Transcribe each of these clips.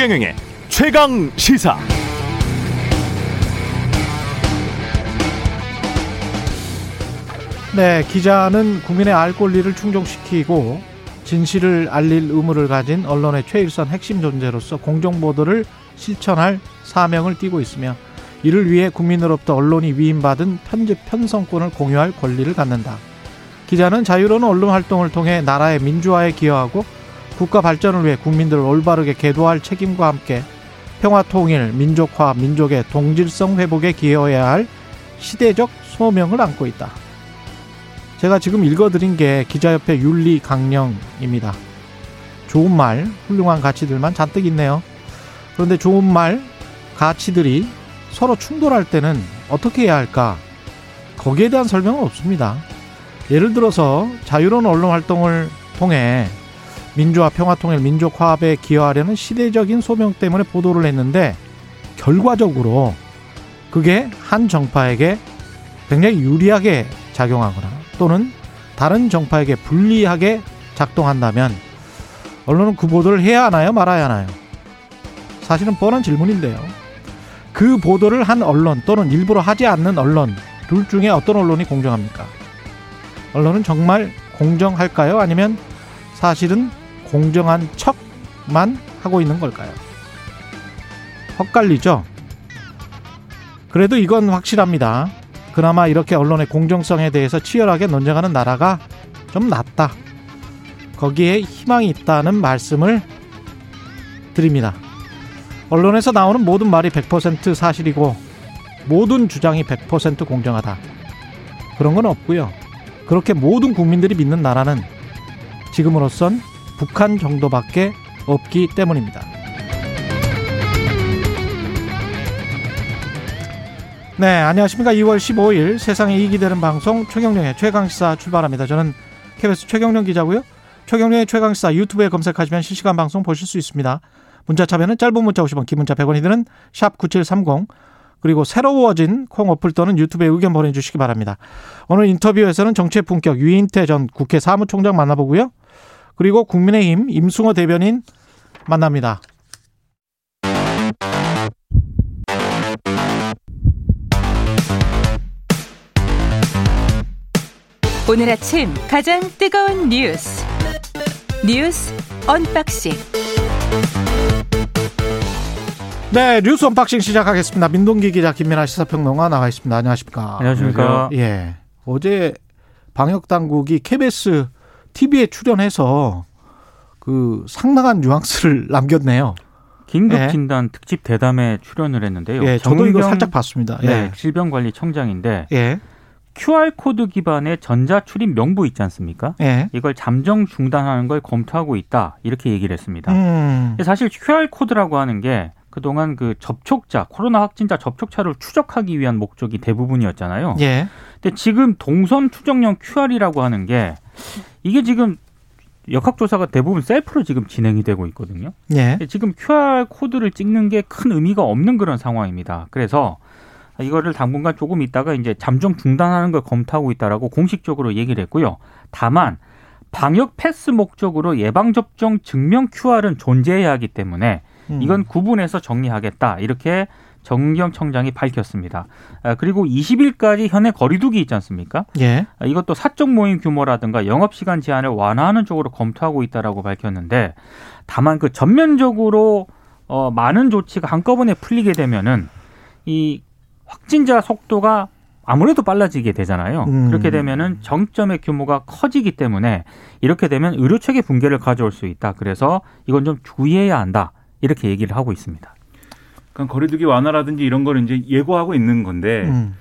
최경영의 최강 시사. 네, 기자는 국민의 알 권리를 충족시키고 진실을 알릴 의무를 가진 언론의 최일선 핵심 존재로서 공정 보도를 실천할 사명을 띠고 있으며 이를 위해 국민으로부터 언론이 위임받은 편집 편성권을 공유할 권리를 갖는다. 기자는 자유로운 언론 활동을 통해 나라의 민주화에 기여하고 국가 발전을 위해 국민들을 올바르게 계도할 책임과 함께 평화 통일, 민족화, 민족의 동질성 회복에 기여해야 할 시대적 소명을 안고 있다. 제가 지금 읽어드린 게 기자협회 윤리 강령입니다. 좋은 말, 훌륭한 가치들만 잔뜩 있네요. 그런데 좋은 말, 가치들이 서로 충돌할 때는 어떻게 해야 할까? 거기에 대한 설명은 없습니다. 예를 들어서 자유로운 언론 활동을 통해 민주화, 평화, 통일, 민족 화합에 기여하려는 시대적인 소명 때문에 보도를 했는데 결과적으로 그게 한 정파에게 굉장히 유리하게 작용하거나 또는 다른 정파에게 불리하게 작동한다면 언론은 그 보도를 해야 하나요? 말아야 하나요? 사실은 뻔한 질문인데요. 그 보도를 한 언론 또는 일부러 하지 않는 언론 둘 중에 어떤 언론이 공정합니까? 언론은 정말 공정할까요? 아니면 사실은 공정한 척만 하고 있는 걸까요? 헛갈리죠? 그래도 이건 확실합니다. 그나마 이렇게 언론의 공정성에 대해서 치열하게 논쟁하는 나라가 좀 낫다. 거기에 희망이 있다는 말씀을 드립니다. 언론에서 나오는 모든 말이 100% 사실이고 모든 주장이 100% 공정하다. 그런 건 없고요. 그렇게 모든 국민들이 믿는 나라는 지금으로선 북한 정도밖에 없기 때문입니다. 네, 안녕하십니까. 2월 15일 세상에 이익이 되는 방송 최경령의 최강시사 출발합니다. 저는 KBS 최경령 기자고요. 최경령의 최강시사 유튜브에 검색하시면 실시간 방송 보실 수 있습니다. 문자 참여는 짧은 문자 50원, 긴 문자 100원이 드는 샵 9730 그리고 새로워진 콩 어플 또는 유튜브에 의견 보내주시기 바랍니다. 오늘 인터뷰에서는 정치의 품격 유인태 전 국회 사무총장 만나보고요. 그리고 국민의힘 임승호 대변인 만납니다. 오늘 아침 가장 뜨거운 뉴스 뉴스 unboxing 네 뉴스 unboxing 시작하겠습니다. 민동기 기자 김민아 시사평론가 나와 있습니다. 안녕하십니까? 안녕하십니까? 예 어제 방역 당국이 KBS TV에 출연해서 그 상당한 뉘앙스를 남겼네요. 긴급 예. 진단 특집 대담에 출연을 했는데요. 예, 저도 이거 살짝 봤습니다. 네, 예, 질병관리청장인데 예, QR 코드 기반의 전자 출입 명부 있지 않습니까? 예. 이걸 잠정 중단하는 걸 검토하고 있다 이렇게 얘기를 했습니다. 음, 사실 QR 코드라고 하는 게 그동안 그 접촉자 코로나 확진자 접촉자를 추적하기 위한 목적이 대부분이었잖아요. 예, 근데 지금 동선 추적용 QR이라고 하는 게 이게 지금 역학조사가 대부분 셀프로 지금 진행이 되고 있거든요. 예. 지금 QR 코드를 찍는 게 큰 의미가 없는 그런 상황입니다. 그래서 이거를 당분간 조금 있다가 이제 잠정 중단하는 걸 검토하고 있다라고 공식적으로 얘기를 했고요. 다만 방역 패스 목적으로 예방 접종 증명 QR은 존재해야 하기 때문에 음. 이건 구분해서 정리하겠다 이렇게 정경 청장이 밝혔습니다. 아, 그리고 20일까지 현행 거리두기 있지 않습니까? 예, 아, 이것도 사적 모임 규모라든가 영업 시간 제한을 완화하는 쪽으로 검토하고 있다라고 밝혔는데 다만 그 전면적으로 어 많은 조치가 한꺼번에 풀리게 되면은 이 확진자 속도가 아무래도 빨라지게 되잖아요. 음. 그렇게 되면은 정점의 규모가 커지기 때문에 이렇게 되면 의료 체계 붕괴를 가져올 수 있다. 그래서 이건 좀 주의해야 한다. 이렇게 얘기를 하고 있습니다. 그러니까 거리두기 완화라든지 이런 거를 이제 예고하고 있는 건데 음.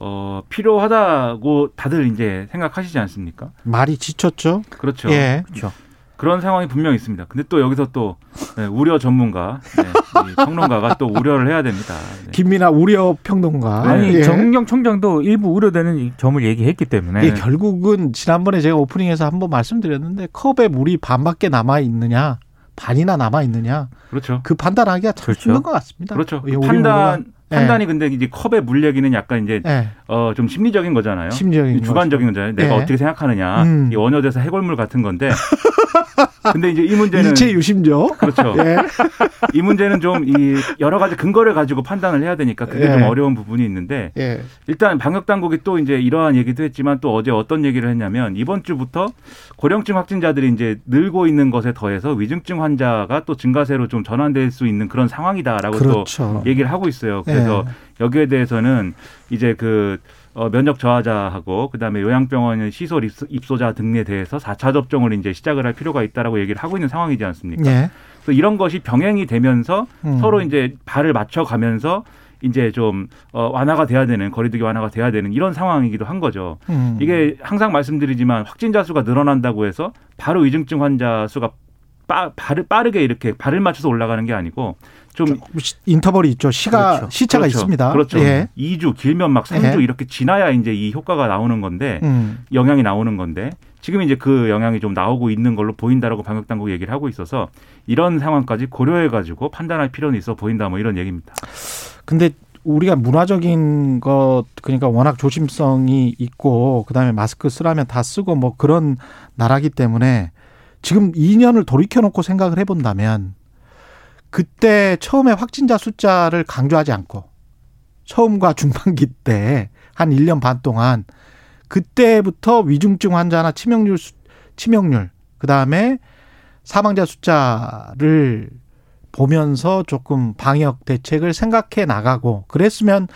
어, 필요하다고 다들 이제 생각하시지 않습니까? 말이 지쳤죠. 그렇죠. 예, 그렇죠. 그런 상황이 분명히 있습니다. 근데 또 여기서 또 네, 우려 전문가, 네, 이 평론가가 또 우려를 해야 됩니다. 네. 김민아 우려 평론가. 아니 예. 정경 청장도 일부 우려되는 이 점을 얘기했기 때문에 이게 결국은 지난번에 제가 오프닝에서 한번 말씀드렸는데 컵에 물이 반밖에 남아 있느냐, 반이나 남아 있느냐 그렇죠. 그 판단하기가 참 그렇죠. 힘든 것 같습니다. 그렇죠. 예, 우리 판단 예. 판단이 근데 이제 컵에 물 얘기는 약간 이제 예, 어, 좀 심리적인 거잖아요. 심리적인 주관적인 거잖아요. 내가 예. 어떻게 생각하느냐. 음. 이 원효대사 해골물 같은 건데 근데 이제 이 문제는 일체 유심죠. 그렇죠. 예. 이 문제는 좀 이 여러 가지 근거를 가지고 판단을 해야 되니까 그게 예. 좀 어려운 부분이 있는데 예. 일단 방역 당국이 또 이제 이러한 얘기도 했지만 또 어제 어떤 얘기를 했냐면 이번 주부터 고령층 확진자들이 이제 늘고 있는 것에 더해서 위중증 환자가 또 증가세로 좀 전환될 수 있는 그런 상황이다라고 그렇죠. 또 얘기를 하고 있어요. 그래서 여기에 대해서는 이제 그 어, 면역 저하자하고 그다음에 요양병원 시설 입소, 입소자 등에 대해서 4차 접종을 이제 시작을 할 필요가 있다라고 얘기를 하고 있는 상황이지 않습니까? 예. 그래서 이런 것이 병행이 되면서 음. 서로 이제 발을 맞춰 가면서 이제 좀 어, 완화가 돼야 되는 거리두기 완화가 돼야 되는 이런 상황이기도 한 거죠. 음. 이게 항상 말씀드리지만 확진자 수가 늘어난다고 해서 바로 위중증 환자 수가 빠, 빠르게 이렇게 발을 맞춰서 올라가는 게 아니고 좀 시- 인터벌이 있죠. 시가 그렇죠. 시차가 그렇죠. 있습니다. 그렇죠. 예. 2주 길면 막 3주 예. 이렇게 지나야 이제 이 효과가 나오는 건데 음. 영향이 나오는 건데 지금 이제 그 영향이 좀 나오고 있는 걸로 보인다라고 방역 당국 얘기를 하고 있어서 이런 상황까지 고려해 가지고 판단할 필요는 있어 보인다 뭐 이런 얘기입니다. 근데 우리가 문화적인 것 그러니까 워낙 조심성이 있고 그다음에 마스크 쓰라면 다 쓰고 뭐 그런 나라기 때문에 지금 2년을 돌이켜 놓고 생각을 해 본다면 그때 처음에 확진자 숫자를 강조하지 않고 처음과 중반기 때 한 1년 반 동안 그때부터 위중증 환자나 치명률 수- 치명률 그다음에 사망자 숫자를 보면서 조금 방역 대책을 생각해 나가고 그랬으면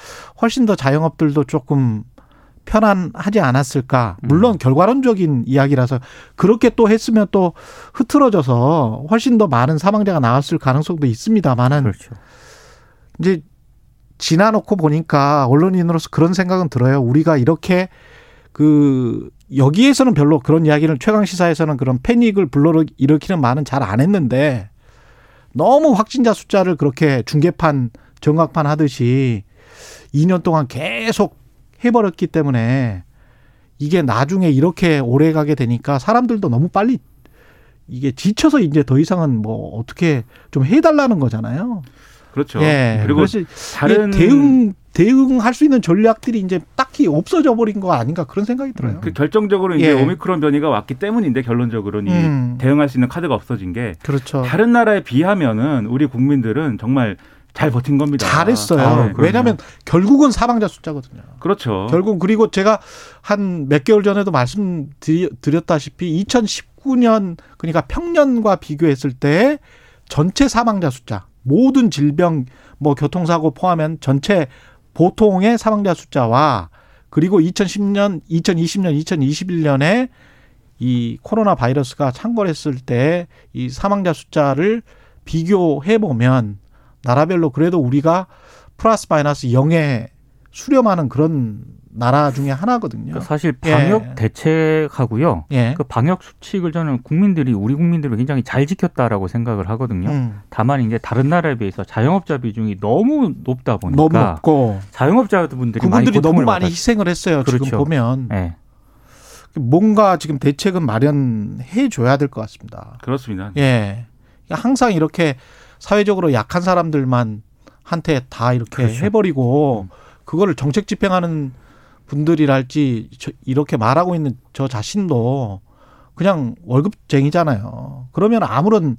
훨씬 더 자영업들도 조금 편안하지 않았을까. 물론 결과론적인 이야기라서 그렇게 또 했으면 또 흐트러져서 훨씬 더 많은 사망자가 나왔을 가능성도 있습니다만은 그렇죠. 이제 지나놓고 보니까 언론인으로서 그런 생각은 들어요. 우리가 이렇게 그 여기에서는 별로 그런 이야기를 최강 시사에서는 그런 패닉을 불러일으키는 말은 잘 안 했는데 너무 확진자 숫자를 그렇게 중계판 정각판 하듯이 2년 동안 계속 해버렸기 때문에 이게 나중에 이렇게 오래 가게 되니까 사람들도 너무 빨리 이게 지쳐서 이제 더 이상은 뭐 어떻게 좀 해달라는 거잖아요. 그렇죠. 예. 그리고 그래서 다른 대응 대응할 수 있는 전략들이 이제 딱히 없어져 버린 거 아닌가 그런 생각이 들어요. 그 결정적으로 이제 예. 오미크론 변이가 왔기 때문인데 결론적으로는 음. 이 대응할 수 있는 카드가 없어진 게 그렇죠. 다른 나라에 비하면은 우리 국민들은 정말 잘 버틴 겁니다. 잘했어요. 아. 왜냐하면 결국은 사망자 숫자거든요. 그렇죠. 결국 그리고 제가 한 몇 개월 전에도 말씀드렸다시피 2019년 그러니까 평년과 비교했을 때 전체 사망자 숫자 모든 질병 뭐 교통사고 포함한 전체 보통의 사망자 숫자와 그리고 2010년, 2020년, 2021년에 이 코로나 바이러스가 창궐했을 때 이 사망자 숫자를 비교해 보면 나라별로 그래도 우리가 플러스 마이너스 0에 수렴하는 그런 나라 중에 하나거든요. 그러니까 사실 방역 예. 대책하고요. 예. 그 방역 수칙을 저는 국민들이 우리 국민들을 굉장히 잘 지켰다라고 생각을 하거든요. 음, 다만 이제 다른 나라에 비해서 자영업자 비중이 너무 높다 보니까 너무 높고 자영업자분들이 그분들이 많이 너무 많이 받았- 희생을 했어요. 지금 그렇죠. 보면 예. 뭔가 지금 대책은 마련해 줘야 될 것 같습니다. 그렇습니다. 예. 항상 이렇게 사회적으로 약한 사람들만 한테 다 이렇게 그렇죠. 해버리고 그거를 정책 집행하는 분들이랄지 저- 이렇게 말하고 있는 저 자신도 그냥 월급쟁이잖아요. 그러면 아무런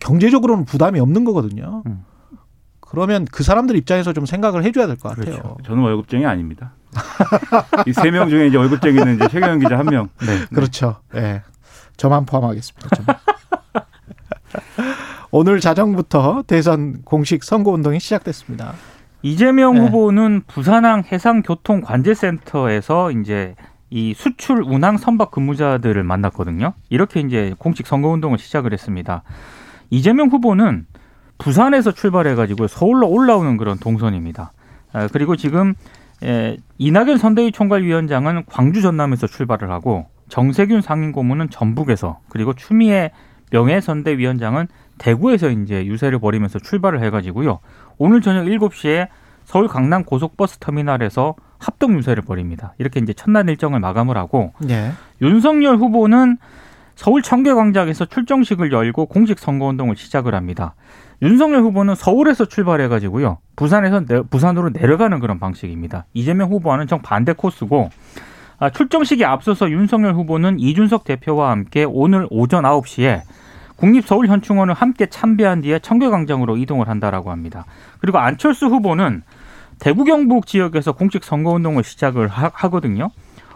경제적으로는 부담이 없는 거거든요. 음. 그러면 그 사람들 입장에서 좀 생각을 해줘야 될 것 같아요. 그렇죠. 저는 월급쟁이 아닙니다. 이 세 명 중에 이제 월급쟁이는 이제 최경영 기자 한 명. 네. 그렇죠. 예. 저만 포함하겠습니다. 저만. 오늘 자정부터 대선 공식 선거 운동이 시작됐습니다. 이재명 네. 후보는 부산항 해상교통관제센터에서 이제 이 수출 운항 선박 근무자들을 만났거든요. 이렇게 이제 공식 선거 운동을 시작을 했습니다. 이재명 후보는 부산에서 출발해가지고 서울로 올라오는 그런 동선입니다. 아, 그리고 지금 에, 이낙연 선대위 총괄위원장은 광주 전남에서 출발을 하고 정세균 상임고문은 전북에서 그리고 추미애 명예선대위원장은 대구에서 이제 유세를 벌이면서 출발을 해가지고요. 오늘 저녁 7시에 서울 강남 고속버스 터미널에서 합동 유세를 벌입니다. 이렇게 이제 첫날 일정을 마감을 하고 예. 윤석열 후보는 서울 청계광장에서 출정식을 열고 공식 선거운동을 시작을 합니다. 윤석열 후보는 서울에서 출발해가지고요. 부산에서 내- 부산으로 내려가는 그런 방식입니다. 이재명 후보와는 정 반대 코스고 아, 출정식에 앞서서 윤석열 후보는 이준석 대표와 함께 오늘 오전 9시에 국립서울현충원을 함께 참배한 뒤에 청계광장으로 이동을 한다라고 합니다. 그리고 안철수 후보는 대구 경북 지역에서 공식 선거운동을 시작을 하, 거든요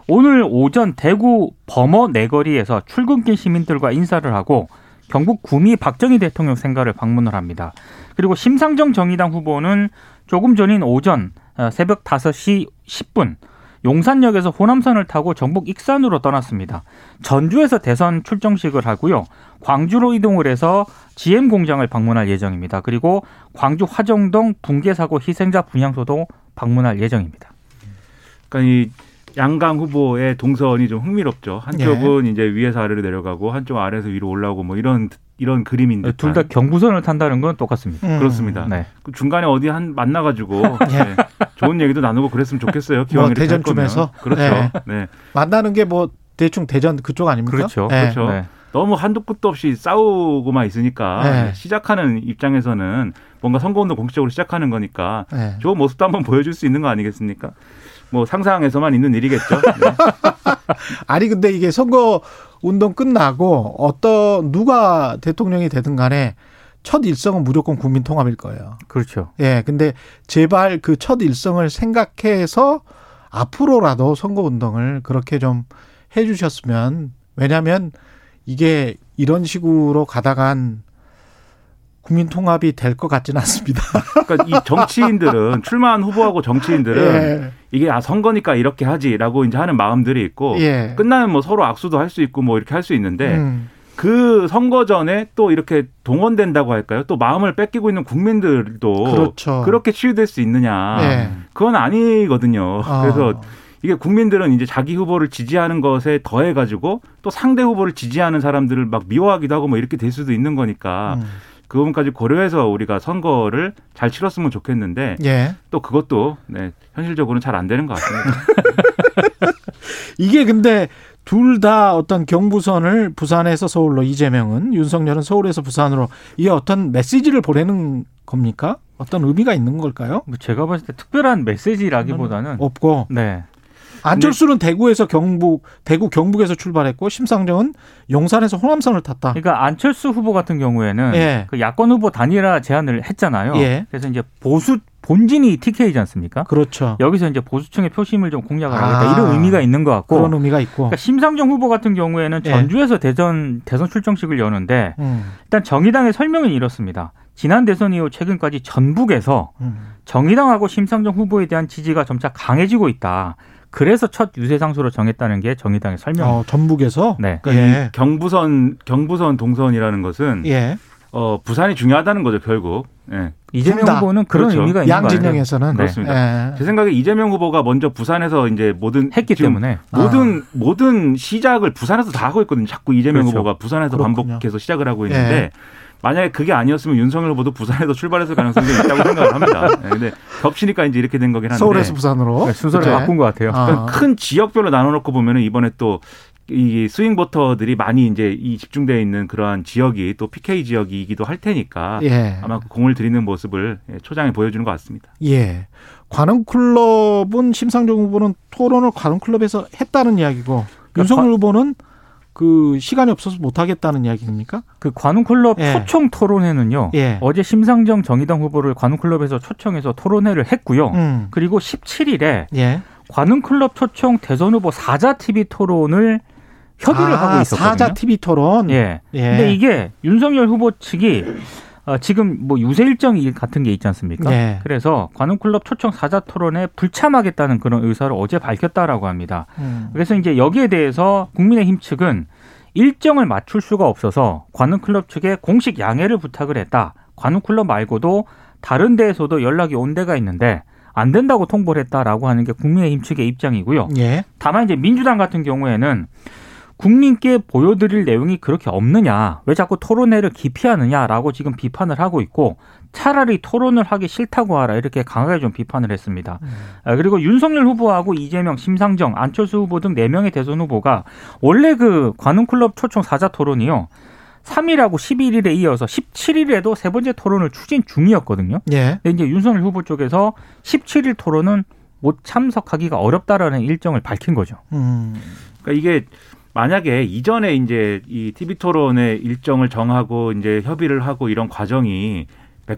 오늘 오전 대구 범어 내거리에서 출근길 시민들과 인사를 하고 경북 구미 박정희 대통령 생가를 방문을 합니다. 그리고 심상정 정의당 후보는 조금 전인 오전 어, 새벽 5시 10분 용산역에서 호남선을 타고 전북 익산으로 떠났습니다. 전주에서 대선 출정식을 하고요. 광주로 이동을 해서 GM 공장을 방문할 예정입니다. 그리고 광주 화정동 붕괴 사고 희생자 분향소도 방문할 예정입니다. 그러니까 이 양강 후보의 동선이 좀 흥미롭죠. 한쪽은 예. 이제 위에서 아래로 내려가고 한쪽 아래에서 위로 올라오고 뭐 이런 이런 그림인데 둘 다 경부선을 탄다는 건 똑같습니다. 음. 그렇습니다. 네. 그 중간에 어디 한 만나가지고 예. 네. 좋은 얘기도 나누고 그랬으면 좋겠어요. 기왕 뭐 대전쯤에서 그렇죠. 네. 네. 만나는 게 뭐 대충 대전 그쪽 아닙니까? 그렇죠. 네. 그렇죠. 네. 너무 한도 끝도 없이 싸우고만 있으니까 네. 시작하는 입장에서는 뭔가 선거운동 공식적으로 시작하는 거니까 좋은 모습도 한번 보여줄 수 있는 거 아니겠습니까? 뭐 상상에서만 있는 일이겠죠. 네. 아니 근데 이게 선거 운동 끝나고 어떤 누가 대통령이 되든 간에 첫 일성은 무조건 국민 통합일 거예요. 그렇죠. 예. 근데 제발 그 첫 일성을 생각해서 앞으로라도 선거 운동을 그렇게 좀 해 주셨으면 왜냐면 이게 이런 식으로 가다간 국민 통합이 될 것 같지는 않습니다. 그러니까 이 정치인들은 출마한 후보하고 정치인들은 예. 이게 아 선거니까 이렇게 하지라고 이제 하는 마음들이 있고 예. 끝나면 뭐 서로 악수도 할 수 있고 뭐 이렇게 할 수 있는데 음. 그 선거 전에 또 이렇게 동원된다고 할까요? 또 마음을 뺏기고 있는 국민들도 그렇죠. 그렇게 치유될 수 있느냐? 예. 그건 아니거든요. 어. 그래서 이게 국민들은 이제 자기 후보를 지지하는 것에 더해 가지고 또 상대 후보를 지지하는 사람들을 막 미워하기도 하고 뭐 이렇게 될 수도 있는 거니까 음. 그 부분까지 고려해서 우리가 선거를 잘 치렀으면 좋겠는데 예. 또 그것도 네, 현실적으로는 잘 안 되는 것 같습니다. 이게 근데 둘 다 어떤 경부선을 부산에서 서울로 이재명은 윤석열은 서울에서 부산으로 이게 어떤 메시지를 보내는 겁니까? 어떤 의미가 있는 걸까요? 뭐 제가 봤을 때 특별한 메시지라기보다는 없고 네. 안철수는 대구에서 경북, 대구 경북에서 출발했고 심상정은 용산에서 호남선을 탔다. 그러니까 안철수 후보 같은 경우에는 예. 그 야권 후보 단일화 제안을 했잖아요. 예. 그래서 이제 보수 본진이 TK지 않습니까? 그렇죠. 여기서 이제 보수층의 표심을 좀 공략을 하겠다 아, 이런 의미가 있는 것 같고 그런 의미가 있고. 그러니까 심상정 후보 같은 경우에는 예. 전주에서 대전 대선 출정식을 여는데 음. 일단 정의당의 설명은 이렇습니다. 지난 대선 이후 최근까지 전북에서 음. 정의당하고 심상정 후보에 대한 지지가 점차 강해지고 있다. 그래서 첫 유세 장소로 정했다는 게 정의당의 설명. 어, 전북에서. 네. 그러니까 예. 경부선 경부선 동선이라는 것은 예. 어, 부산이 중요하다는 거죠 결국. 예. 이재명 다. 후보는 그런 그렇죠. 의미가 있는 양진영에서는 네. 그렇습니다. 예. 제 생각에 이재명 후보가 먼저 부산에서 이제 모든 했기 때문에 모든 아. 모든 시작을 부산에서 다 하고 있거든요. 자꾸 이재명 그렇죠. 후보가 부산에서 그렇군요. 반복해서 시작을 하고 있는데 예. 만약에 그게 아니었으면 윤석열 후보도 부산에서 출발했을 가능성이 있다고 생각을 합니다. 네, 근데 겹치니까 이제 이렇게 된 거긴 한데 서울에서 부산으로 네, 순서를 그쵸? 바꾼 것 같아요. 아. 큰 지역별로 나눠놓고 보면은 이번에 또 이 스윙 보터들이 많이 이제 이 집중되어 있는 그러한 지역이 또 PK 지역이기도 할 테니까 예. 아마 그 공을 들이는 모습을 예, 초장에 보여주는 것 같습니다. 예. 관음클럽은 심상정 후보는 토론을 관음클럽에서 했다는 이야기고 그러니까 윤석열 후보는 그 시간이 없어서 못 하겠다는 이야기입니까? 그 관훈클럽 예. 초청 토론회는요. 예. 어제 심상정 정의당 후보를 관훈클럽에서 초청해서 토론회를 했고요. 음. 그리고 17일에 예. 관훈클럽 초청 대선 후보 사자 TV 토론을 협의를 아, 하고 있었거든요. 사자 TV 토론. 예. 예. 근데 이게 윤석열 후보 측이 어, 지금 뭐 유세 일정 같은 게 있지 않습니까? 네. 그래서 관훈클럽 초청 사자 토론에 불참하겠다는 그런 의사를 어제 밝혔다라고 합니다. 음. 그래서 이제 여기에 대해서 국민의힘 측은 일정을 맞출 수가 없어서 관훈클럽 측에 공식 양해를 부탁을 했다. 관훈클럽 말고도 다른 데에서도 연락이 온 데가 있는데 안 된다고 통보를 했다라고 하는 게 국민의힘 측의 입장이고요. 예. 다만 이제 민주당 같은 경우에는 국민께 보여드릴 내용이 그렇게 없느냐, 왜 자꾸 토론회를 기피하느냐라고 지금 비판을 하고 있고 차라리 토론을 하기 싫다고 하라 이렇게 강하게 좀 비판을 했습니다. 음. 아, 그리고 윤석열 후보하고 이재명, 심상정, 안철수 후보 등 4명의 대선 후보가 원래 그 관훈클럽 초청 사자 토론이요. 3일하고 11일에 이어서 17일에도 세 번째 토론을 추진 중이었거든요. 예. 근데 이제 윤석열 후보 쪽에서 17일 토론은 못 참석하기가 어렵다라는 일정을 밝힌 거죠. 음. 그러니까 이게 만약에 이전에 이제 이 TV 토론의 일정을 정하고 이제 협의를 하고 이런 과정이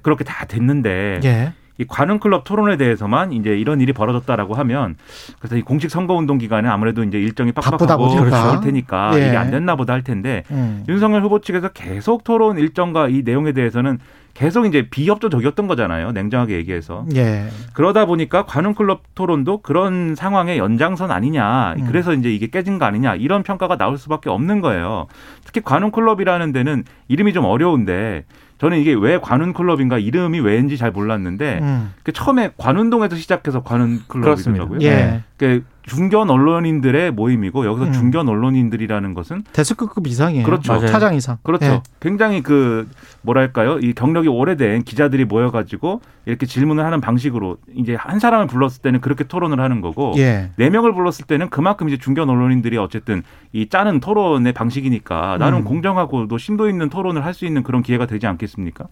그렇게 다 됐는데 예. 이 관훈 클럽 토론에 대해서만 이제 이런 일이 벌어졌다라고 하면 그래서 이 공식 선거 운동 기간에 아무래도 이제 일정이 빡빡하고. 그럴 테니까 예. 이게 안 됐나 보다 할 텐데 음. 윤석열 후보 측에서 계속 토론 일정과 이 내용에 대해서는 계속 이제 비협조적이었던 거잖아요. 냉정하게 얘기해서. 예. 그러다 보니까 관훈 클럽 토론도 그런 상황의 연장선 아니냐. 음. 그래서 이제 이게 깨진 거 아니냐. 이런 평가가 나올 수밖에 없는 거예요. 특히 관훈 클럽이라는 데는 이름이 좀 어려운데 저는 이게 왜 관훈 클럽인가 이름이 왜인지 잘 몰랐는데 음. 그 처음에 관운동에서 시작해서 관훈 클럽이더라고요. 예. 그 중견 언론인들의 모임이고 여기서 음. 중견 언론인들이라는 것은 데스크급 이상이에요. 그렇죠. 맞아요. 차장 이상. 그렇죠. 예. 굉장히 그 뭐랄까요? 이 경력이 오래된 기자들이 모여 가지고 이렇게 질문을 하는 방식으로 이제 한 사람을 불렀을 때는 그렇게 토론을 하는 거고 예. 네 명을 불렀을 때는 그만큼 이제 중견 언론인들이 어쨌든 이 짜는 토론의 방식이니까 나름 음. 공정하고도 심도 있는 토론을 할 수 있는 그런 기회가 되지 않겠습니까?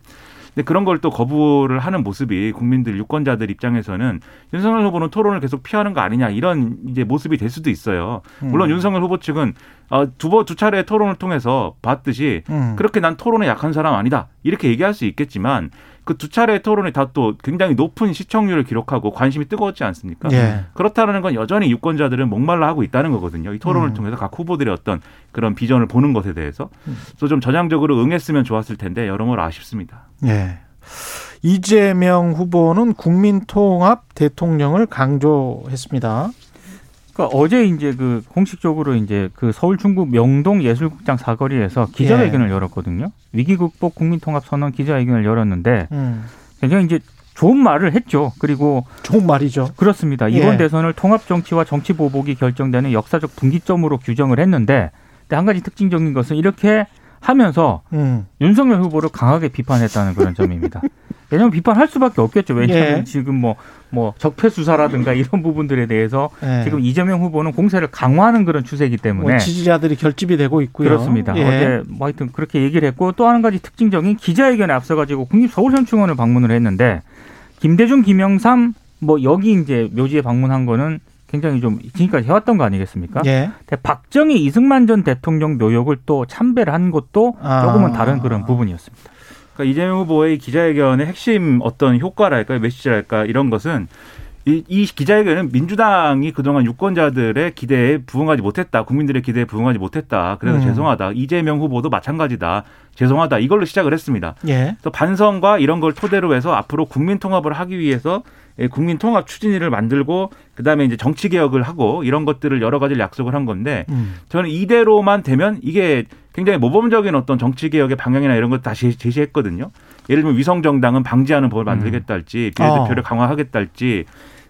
근데 그런 걸 또 거부를 하는 모습이 국민들 유권자들 입장에서는 윤석열 후보는 토론을 계속 피하는 거 아니냐 이런 이제 모습이 될 수도 있어요. 물론 음. 윤석열 후보 측은 어, 두번 두 차례 토론을 통해서 봤듯이 음. 그렇게 난 토론에 약한 사람 아니다 이렇게 얘기할 수 있겠지만 그 두 차례 토론이 다 또 굉장히 높은 시청률을 기록하고 관심이 뜨거웠지 않습니까? 예. 그렇다는 건 여전히 유권자들은 목말라 하고 있다는 거거든요. 이 토론을 음. 통해서 각 후보들의 어떤 그런 비전을 보는 것에 대해서 음. 또좀 전향적으로 응했으면 좋았을 텐데 여러모로 아쉽습니다. 예. 이재명 후보는 국민통합 대통령을 강조했습니다. 그러니까 어제 이제 그 공식적으로 이제 그 서울 중구 명동 예술극장 사거리에서 기자회견을 열었거든요. 위기 극복 국민통합 선언 기자회견을 열었는데 음. 굉장히 이제 좋은 말을 했죠. 그리고 좋은 말이죠. 그렇습니다. 이번 예. 대선을 통합 정치와 정치 보복이 결정되는 역사적 분기점으로 규정을 했는데 한 가지 특징적인 것은 이렇게 하면서 음. 윤석열 후보를 강하게 비판했다는 그런 점입니다. 왜냐하면 비판할 수밖에 없겠죠. 왜냐하면 예. 지금 뭐, 뭐 적폐 수사라든가 이런 부분들에 대해서 예. 지금 이재명 후보는 공세를 강화하는 그런 추세이기 때문에 뭐 지지자들이 결집이 되고 있고요. 그렇습니다. 예. 어제 뭐 하여튼 그렇게 얘기를 했고 또 한 가지 특징적인 기자회견에 앞서가지고 국립서울현충원을 방문을 했는데 김대중, 김영삼 뭐 여기 이제 묘지에 방문한 거는 굉장히 좀 지금까지 해왔던 거 아니겠습니까? 예. 근데 박정희, 이승만 전 대통령 묘역을 또 참배를 한 것도 아. 조금은 다른 그런 부분이었습니다. 그러니까 이재명 후보의 기자회견의 핵심 어떤 효과랄까 메시지랄까 이런 것은 이, 이 기자회견은 민주당이 그동안 유권자들의 기대에 부응하지 못했다. 국민들의 기대에 부응하지 못했다. 그래서 음. 죄송하다. 이재명 후보도 마찬가지다. 죄송하다. 이걸로 시작을 했습니다. 예. 또 반성과 이런 걸 토대로 해서 앞으로 국민 통합을 하기 위해서 예, 국민 통합 추진위를 만들고 그다음에 이제 정치 개혁을 하고 이런 것들을 여러 가지를 약속을 한 건데 음. 저는 이대로만 되면 이게 굉장히 모범적인 어떤 정치 개혁의 방향이나 이런 걸 다시 제시했거든요. 예를 들면 위성 정당은 방지하는 법을 만들겠다 할지 비례대표를 어. 강화하겠다 할지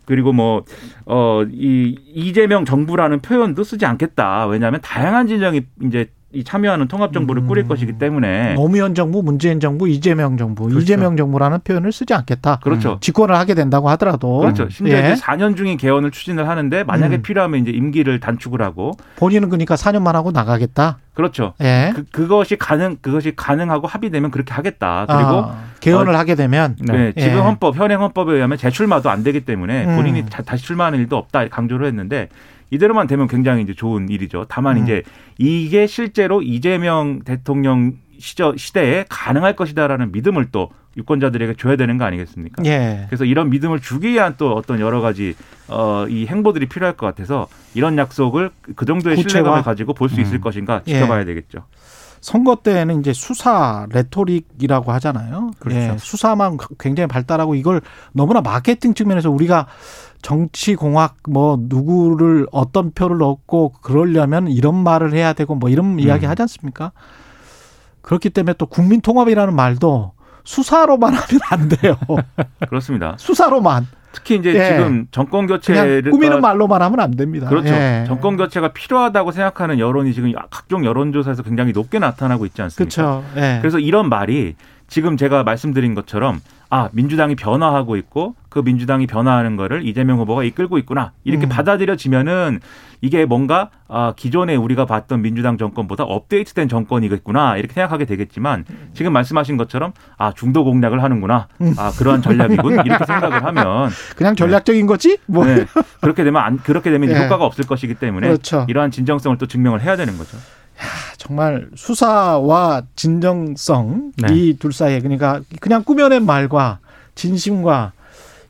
그리고 뭐 어 이 이재명 정부라는 표현도 쓰지 않겠다. 왜냐하면 다양한 진영이 이제 이 참여하는 통합 정부를 음. 꾸릴 것이기 때문에 노무현 정부, 문재인 정부, 이재명 정부, 그렇죠. 이재명 정부라는 표현을 쓰지 않겠다. 그렇죠. 집권을 하게 된다고 하더라도 그렇죠. 심지어 예. 이제 4년 중인 개헌을 추진을 하는데 만약에 음. 필요하면 이제 임기를 단축을 하고 본인은 그러니까 4년만 하고 나가겠다. 그렇죠. 예. 그, 그것이 가능 그것이 가능하고 합의되면 그렇게 하겠다. 그리고 아, 개헌을 하게 되면 네, 예. 지금 헌법 현행 헌법에 의하면 재출마도 안 되기 때문에 음. 본인이 자- 다시 출마하는 일도 없다 강조를 했는데 이대로만 되면 굉장히 이제 좋은 일이죠. 다만 음. 이제 이게 실제로 이재명 대통령 시저 시대에 가능할 것이다라는 믿음을 또 유권자들에게 줘야 되는 거 아니겠습니까? 예. 그래서 이런 믿음을 주기 위한 또 어떤 여러 가지 어, 이 행보들이 필요할 것 같아서 이런 약속을 그 정도의 구체화? 신뢰감을 가지고 볼 수 있을 음. 것인가 예. 지켜봐야 되겠죠. 선거 때는 이제 수사 레토릭이라고 하잖아요. 그렇죠. 예, 수사만 굉장히 발달하고 이걸 너무나 마케팅 측면에서 우리가 정치 공학 뭐 누구를 어떤 표를 얻고 그러려면 이런 말을 해야 되고 뭐 이런 이야기 음. 하지 않습니까? 그렇기 때문에 또 국민 통합이라는 말도 수사로만 하면 안 돼요. 그렇습니다. 수사로만 특히 이제 예. 지금 정권 교체를 꾸미는 말로만 하면 안 됩니다. 그렇죠. 예. 정권 교체가 필요하다고 생각하는 여론이 지금 각종 여론조사에서 굉장히 높게 나타나고 있지 않습니까? 그렇죠. 예. 그래서 이런 말이 지금 제가 말씀드린 것처럼 아 민주당이 변화하고 있고 그 민주당이 변화하는 거를 이재명 후보가 이끌고 있구나 이렇게 음. 받아들여지면은 이게 뭔가 아 기존에 우리가 봤던 민주당 정권보다 업데이트된 정권이겠구나 이렇게 생각하게 되겠지만 지금 말씀하신 것처럼 아 중도 공략을 하는구나 아 그러한 전략이군 이렇게 생각을 하면 그냥 전략적인 거지? 뭐. 네, 그렇게 되면 안 그렇게 되면 예. 효과가 없을 것이기 때문에 그렇죠. 이러한 진정성을 또 증명을 해야 되는 거죠. 정말 수사와 진정성 네. 이둘 사이에 그러니까 그냥 꾸며낸 말과 진심과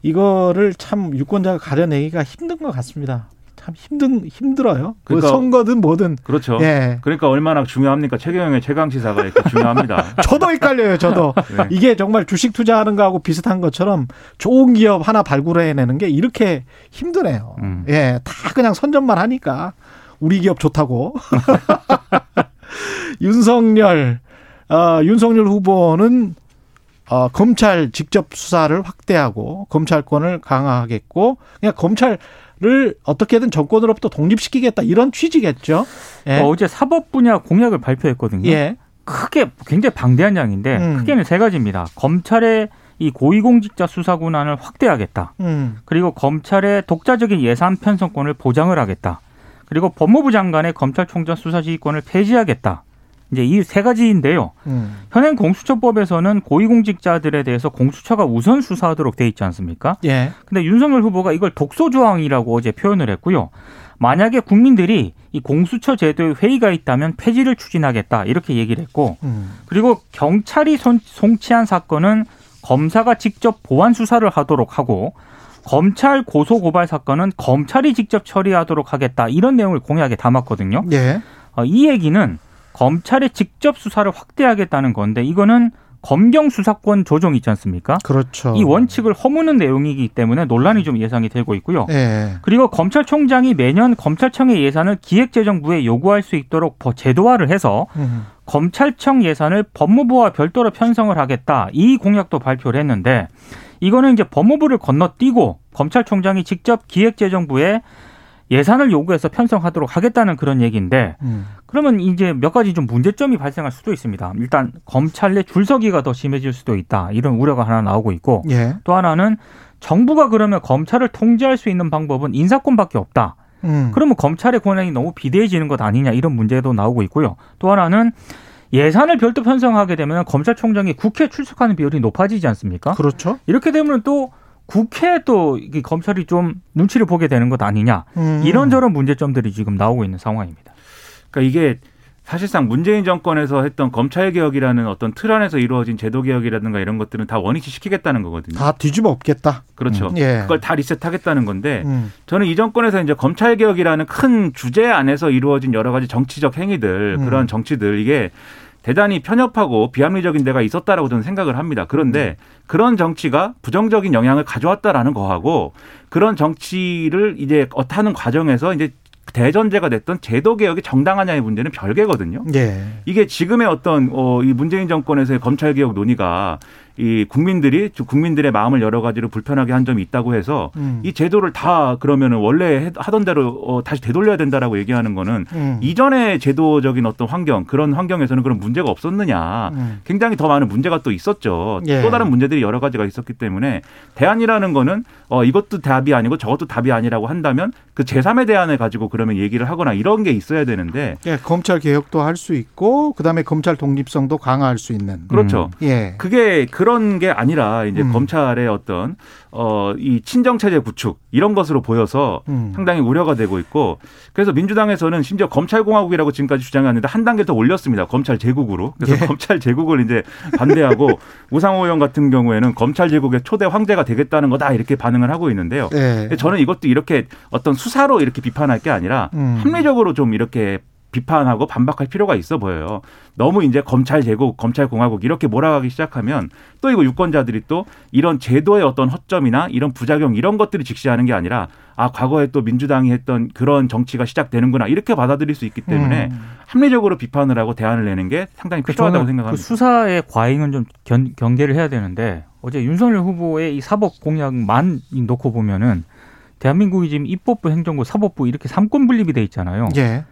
이거를 참 유권자가 가려내기가 힘든 것 같습니다. 참 힘든 힘들어요. 그 그러니까- 선거든 뭐든. 그렇죠. 예. 그러니까 얼마나 중요합니까? 최경영의 최강 시사가 이렇게 중요합니다. 저도 헷갈려요. 저도 네. 이게 정말 주식 투자하는 거하고 비슷한 것처럼 좋은 기업 하나 발굴해내는 게 이렇게 힘드네요. 음. 예, 다 그냥 선전만 하니까 우리 기업 좋다고. 윤석열 어, 윤석열 후보는 어, 검찰 직접 수사를 확대하고 검찰권을 강화하겠고 그냥 검찰을 어떻게든 정권으로부터 독립시키겠다 이런 취지겠죠. 예. 어, 어제 사법 분야 공약을 발표했거든요. 예. 크게 굉장히 방대한 양인데 음. 크게는 세 가지입니다. 검찰의 이 고위공직자 수사 권한을 확대하겠다. 음. 그리고 검찰의 독자적인 예산 편성권을 보장을 하겠다. 그리고 법무부 장관의 검찰총장 수사 지휘권을 폐지하겠다. 이제 이 세 가지인데요. 음. 현행 공수처법에서는 고위공직자들에 대해서 공수처가 우선 수사하도록 돼 있지 않습니까? 예. 근데 윤석열 후보가 이걸 독소 조항이라고 어제 표현을 했고요. 만약에 국민들이 이 공수처 제도에 회의가 있다면 폐지를 추진하겠다 이렇게 얘기를 했고 음. 그리고 경찰이 손, 송치한 사건은 검사가 직접 보완 수사를 하도록 하고 검찰 고소 고발 사건은 검찰이 직접 처리하도록 하겠다 이런 내용을 공약에 담았거든요. 예. 어, 이 얘기는 검찰의 직접 수사를 확대하겠다는 건데 이거는 검경 수사권 조정 있지 않습니까? 그렇죠. 이 원칙을 허무는 내용이기 때문에 논란이 좀 예상이 되고 있고요. 예. 그리고 검찰총장이 매년 검찰청의 예산을 기획재정부에 요구할 수 있도록 버- 제도화를 해서 음. 검찰청 예산을 법무부와 별도로 편성을 하겠다. 이 공약도 발표를 했는데 이거는 이제 법무부를 건너뛰고 검찰총장이 직접 기획재정부에 예산을 요구해서 편성하도록 하겠다는 그런 얘기인데 음. 그러면 이제 몇 가지 좀 문제점이 발생할 수도 있습니다. 일단 검찰 내 줄서기가 더 심해질 수도 있다. 이런 우려가 하나 나오고 있고 예. 또 하나는 정부가 그러면 검찰을 통제할 수 있는 방법은 인사권밖에 없다. 음. 그러면 검찰의 권한이 너무 비대해지는 것 아니냐 이런 문제도 나오고 있고요. 또 하나는 예산을 별도 편성하게 되면 검찰총장이 국회 출석하는 비율이 높아지지 않습니까? 그렇죠. 이렇게 되면 또 국회에 또 검찰이 좀 눈치를 보게 되는 것 아니냐 음. 이런저런 문제점들이 지금 나오고 있는 상황입니다. 그러니까 이게 사실상 문재인 정권에서 했던 검찰 개혁이라는 어떤 틀 안에서 이루어진 제도 개혁이라든가 이런 것들은 다 원위치 시키겠다는 거거든요. 다 뒤집어 엎겠다. 그렇죠. 예. 그걸 다 리셋하겠다는 건데 음. 저는 이 정권에서 이제 검찰 개혁이라는 큰 주제 안에서 이루어진 여러 가지 정치적 행위들 음. 그런 정치들 이게 대단히 편협하고 비합리적인 데가 있었다라고 저는 생각을 합니다. 그런데 그런 정치가 부정적인 영향을 가져왔다라는 거하고 그런 정치를 이제 어타는 과정에서 이제 대전제가 됐던 제도 개혁이 정당하냐의 문제는 별개거든요. 예. 이게 지금의 어떤 어, 이 문재인 정권에서의 검찰 개혁 논의가 이 국민들이 국민들의 마음을 여러 가지로 불편하게 한 점이 있다고 해서 음. 이 제도를 다 그러면은 원래 하던 대로 어, 다시 되돌려야 된다라고 얘기하는 거는 음. 이전의 제도적인 어떤 환경 그런 환경에서는 그런 문제가 없었느냐 음. 굉장히 더 많은 문제가 또 있었죠 예. 또 다른 문제들이 여러 가지가 있었기 때문에 대안이라는 거는 어 이것도 답이 아니고 저것도 답이 아니라고 한다면 그 제3의 대안을 가지고 그러면 얘기를 하거나 이런 게 있어야 되는데 예, 검찰 개혁도 할 수 있고 그다음에 검찰 독립성도 강화할 수 있는. 그렇죠 예. 그게 그런 게 아니라 이제 음. 검찰의 어떤 어 이 친정 체제 구축 이런 것으로 보여서 음. 상당히 우려가 되고 있고 그래서 민주당에서는 심지어 검찰공화국이라고 지금까지 주장했는데 한 단계 더 올렸습니다. 검찰 제국으로. 그래서 예. 검찰 제국을 이제 반대하고 우상호 의원 같은 경우에는 검찰 제국의 초대 황제가 되겠다는 거다 이렇게 반응을 하고 있는데요. 예. 저는 이것도 이렇게 어떤 수사로 이렇게 비판할 게 아니라 음. 합리적으로 좀 이렇게 비판하고 반박할 필요가 있어 보여요. 너무 이제 검찰 제국, 검찰 공화국 이렇게 몰아가기 시작하면 또 이거 유권자들이 또 이런 제도의 어떤 허점이나 이런 부작용 이런 것들을 직시하는 게 아니라 아 과거에 또 민주당이 했던 그런 정치가 시작되는구나 이렇게 받아들일 수 있기 때문에 음. 합리적으로 비판을 하고 대안을 내는 게 상당히 필요하다고 저는 그 생각합니다. 수사의 과잉은 좀 견, 경계를 해야 되는데 어제 윤석열 후보의 이 사법 공약만 놓고 보면은 대한민국이 지금 입법부, 행정부, 사법부 이렇게 삼권 분립이 돼 있잖아요. 예.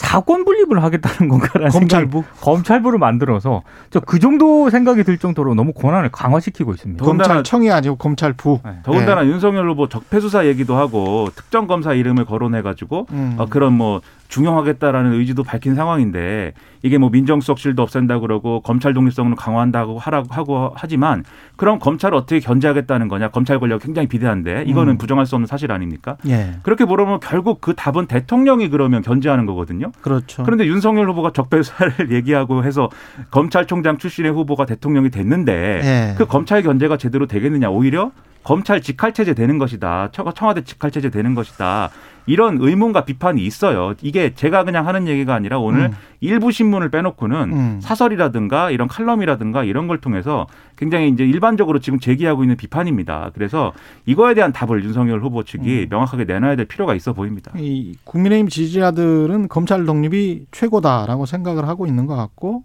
사건 분립을 하겠다는 건가라는 검찰부 생각이, 검찰부를 만들어서 저 그 정도 생각이 들 정도로 너무 권한을 강화시키고 있습니다. 검찰청이 아니고 검찰부. 네. 더군다나 윤석열 후보 적폐 수사 얘기도 하고 특정 검사 이름을 거론해 가지고 음. 어, 그런 뭐 중용하겠다라는 의지도 밝힌 상황인데 이게 뭐 민정수석실도 없앤다 그러고 검찰 독립성을 강화한다고 하라고 하고 하지만 그럼 검찰을 어떻게 견제하겠다는 거냐 검찰 권력 굉장히 비대한데 이거는 음. 부정할 수 없는 사실 아닙니까? 예. 그렇게 물어보면 결국 그 답은 대통령이 그러면 견제하는 거거든요. 그렇죠. 그런데 윤석열 후보가 적폐 수사를 얘기하고 해서 검찰총장 출신의 후보가 대통령이 됐는데 예. 그 검찰 견제가 제대로 되겠느냐 오히려 검찰 직할 체제 되는 것이다 청- 청와대 직할 체제 되는 것이다 이런 의문과 비판이 있어요 이게 제가 그냥 하는 얘기가 아니라 오늘 음. 일부 신문을 빼놓고는 음. 사설이라든가 이런 칼럼이라든가 이런 걸 통해서 굉장히 이제 일반적으로 지금 제기하고 있는 비판입니다 그래서 이거에 대한 답을 윤석열 후보 측이 음. 명확하게 내놔야 될 필요가 있어 보입니다 이 국민의힘 지지자들은 검찰 독립이 최고다라고 생각을 하고 있는 것 같고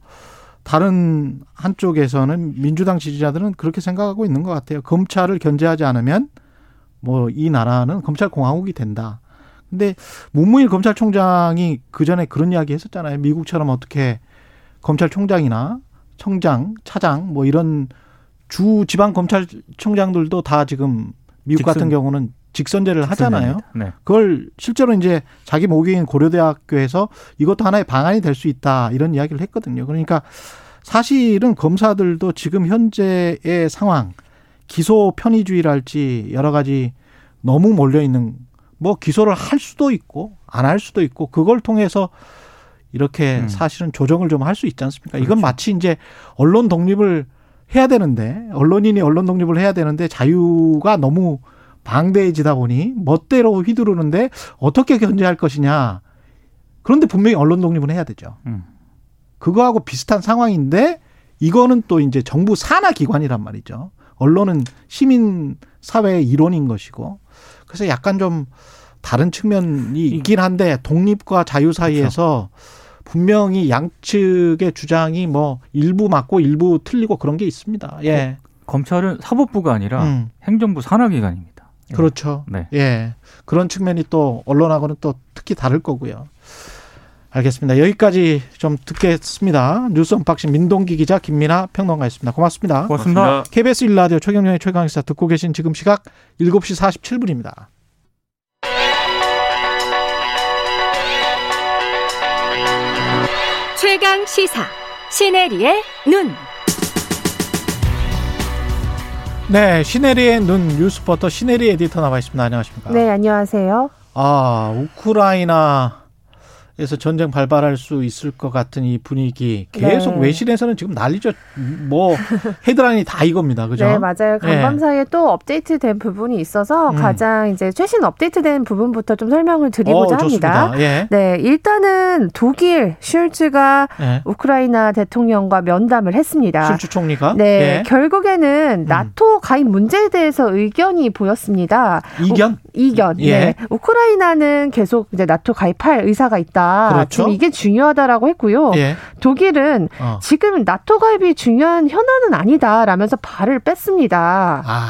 다른 한쪽에서는 민주당 지지자들은 그렇게 생각하고 있는 것 같아요. 검찰을 견제하지 않으면 뭐 이 나라는 검찰 공화국이 된다. 근데 문무일 검찰총장이 그 전에 그런 이야기 했었잖아요. 미국처럼 어떻게 검찰총장이나 청장, 차장 뭐 이런 주 지방 검찰총장들도 다 지금 미국 같은 경우는 직선제를 하잖아요. 네. 그걸 실제로 이제 자기 모기인 고려대학교에서 이것도 하나의 방안이 될 수 있다 이런 이야기를 했거든요. 그러니까 사실은 검사들도 지금 현재의 상황 기소 편의주의랄지 여러 가지 너무 몰려 있는 뭐 기소를 할 수도 있고 안 할 수도 있고 그걸 통해서 이렇게 음. 사실은 조정을 좀 할 수 있지 않습니까? 이건 그렇죠. 마치 이제 언론 독립을 해야 되는데 언론인이 언론 독립을 해야 되는데 자유가 너무 방대해지다 보니 멋대로 휘두르는데 어떻게 견제할 것이냐. 그런데 분명히 언론 독립은 해야 되죠. 음. 그거하고 비슷한 상황인데 이거는 또 이제 정부 산하 기관이란 말이죠. 언론은 시민 사회의 일원인 것이고 그래서 약간 좀 다른 측면이 있긴 한데 독립과 자유 사이에서 분명히 양측의 주장이 뭐 일부 맞고 일부 틀리고 그런 게 있습니다. 예. 검찰은 사법부가 아니라 음. 행정부 산하 기관입니다. 예. 그렇죠. 네. 예. 그런 측면이 또 언론하고는 또 특히 다를 거고요. 알겠습니다. 여기까지 좀 듣겠습니다. 뉴스 unboxing 민동기 기자 김민아 평론가였습니다. 고맙습니다. 고맙습니다. KBS 1라디오 최경영의 최강시사 듣고 계신 지금 시각 7시 47분입니다. 최강 시사 신혜리의 눈. 네, 신혜리의 눈 뉴스버터 신혜리 에디터 나와 있습니다. 안녕하십니까? 네, 안녕하세요. 아, 우크라이나 에서 전쟁 발발할 수 있을 것 같은 이 분위기 계속 네. 외신에서는 지금 난리죠. 뭐 헤드라인이 다 이겁니다. 그죠? 네, 맞아요. 네. 간밤 사이에 또 업데이트된 부분이 있어서 음. 가장 이제 최신 업데이트된 부분부터 좀 설명을 어, 드리고자 합니다. 좋습니다. 예. 네, 일단은 독일 슐츠가 예. 우크라이나 대통령과 면담을 했습니다. 실주 총리가 네, 예. 결국에는 음. 나토 가입 문제에 대해서 의견이 보였습니다. 이견 이견. 예. 네. 우크라이나는 계속 이제 나토 가입할 의사가 있다. 그렇죠. 지금 이게 중요하다라고 했고요. 예. 독일은 어. 지금 나토 가입이 중요한 현안은 아니다라면서 발을 뺐습니다. 아,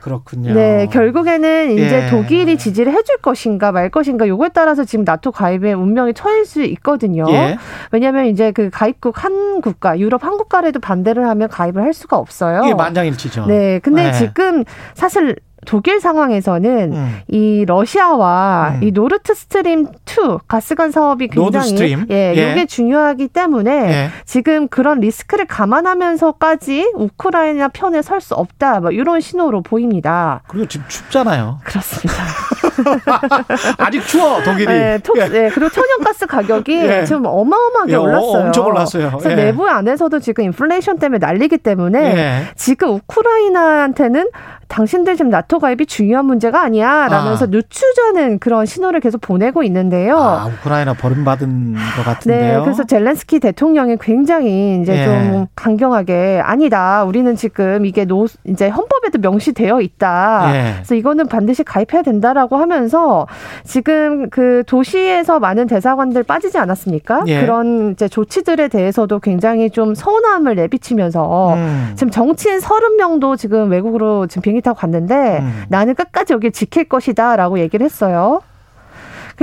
그렇군요. 네, 결국에는 이제 예. 독일이 지지를 해줄 것인가 말 것인가 요거에 따라서 지금 나토 가입의 운명이 처할 수 있거든요. 예. 왜냐하면 이제 그 가입국 한 국가, 유럽 한 국가라도 반대를 하면 가입을 할 수가 없어요. 이게 만장일치죠. 네, 근데 네. 지금 사실 독일 상황에서는 음. 이 러시아와 음. 이 노르트 스트림 2 가스관 사업이 굉장히? 예, 예. 이게 중요하기 때문에 예. 지금 그런 리스크를 감안하면서까지 우크라이나 편에 설 수 없다. 뭐 이런 신호로 보입니다. 그리고 지금 춥잖아요. 그렇습니다. 아직 추워 독일이. 네, 톡, 예. 네, 그리고 천연가스 가격이 예. 지금 어마어마하게 예, 어, 올랐어요. 엄청 올랐어요. 그래서 예. 내부 안에서도 지금 인플레이션 때문에 난리기 때문에 예. 지금 우크라이나한테는 당신들 지금 나토 가입이 중요한 문제가 아니야 라면서 아. 늦추자는 그런 신호를 계속 보내고 있는데요. 아, 우크라이나 버림받은 것 같은데요. 네, 그래서 젤렌스키 대통령이 굉장히 이제 예. 좀 강경하게 아니다. 우리는 지금 이게 노 이제 헌법에도 명시되어 있다. 예. 그래서 이거는 반드시 가입해야 된다라고 하면서 지금 그 도시에서 많은 대사관들 빠지지 않았습니까? 예. 그런 이제 조치들에 대해서도 굉장히 좀 서운함을 내비치면서 음. 지금 정치인 30명도 지금 외국으로 지금 비행기 타고 갔는데 음. 나는 끝까지 여기 지킬 것이다라고 얘기를 했어요.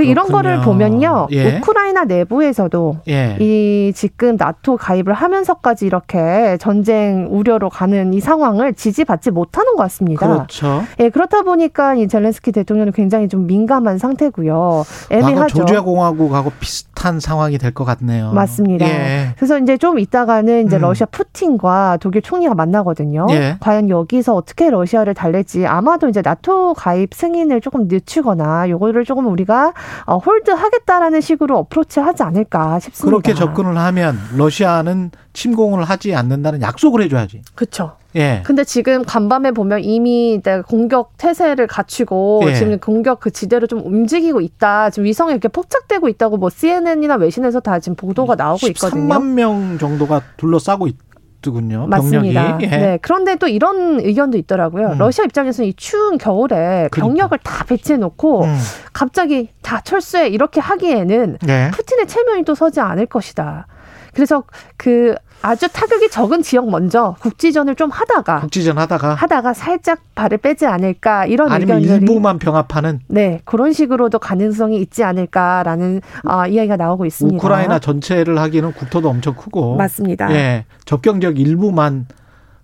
그 이런. 거를 보면요. 예. 우크라이나 내부에서도 예. 이 지금 나토 가입을 하면서까지 이렇게 전쟁 우려로 가는 이 상황을 지지받지 못하는 것 같습니다. 그렇죠. 예, 그렇다 보니까 이 젤렌스키 대통령이 굉장히 좀 민감한 상태고요. 애매하죠. 조지아 공화국하고 비슷한 상황이 될 것 같네요. 맞습니다. 예. 그래서 이제 좀 이따가는 이제 음. 러시아 푸틴과 독일 총리가 만나거든요. 예. 과연 여기서 어떻게 러시아를 달랠지 아마도 이제 나토 가입 승인을 조금 늦추거나 요거를 조금 우리가 어, 홀드하겠다라는 식으로 어프로치하지 않을까 싶습니다. 그렇게 접근을 하면 러시아는 침공을 하지 않는다는 약속을 해줘야지. 그렇죠. 예. 근데 지금 간밤에 보면 이미 공격 태세를 갖추고 예. 지금 공격 그 지대로 좀 움직이고 있다. 지금 위성이 이렇게 포착되고 있다고 뭐 CNN이나 외신에서 다 지금 보도가 나오고 있거든요. 13만 명 정도가 둘러싸고 있 더군요. 맞습니다. 병력이. 예. 네. 그런데 또 이런 의견도 있더라고요. 음. 러시아 입장에서는 이 추운 겨울에 그러니까. 병력을 다 배치해 놓고 음. 갑자기 다 철수해 이렇게 하기에는 네. 푸틴의 체면이 또 서지 않을 것이다. 그래서 그 아주 타격이 적은 지역 먼저 국지전을 좀 하다가 국지전 하다가 하다가 살짝 발을 빼지 않을까 이런 아니면 의견들이 일부만 병합하는 네 그런 식으로도 가능성이 있지 않을까라는 어, 이야기가 나오고 있습니다. 우크라이나 전체를 하기는 국토도 엄청 크고 맞습니다. 예. 접경적 일부만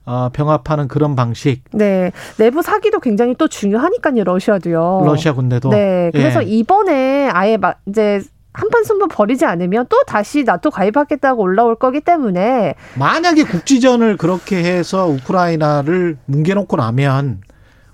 어, 병합하는 그런 방식. 네 내부 사기도 굉장히 또 중요하니까요 러시아도요. 러시아 군대도 네 그래서 예. 이번에 아예 막 이제 한판 승부 벌이지 않으면 또 다시 나토 가입하겠다고 올라올 거기 때문에 만약에 국지전을 그렇게 해서 우크라이나를 뭉개놓고 나면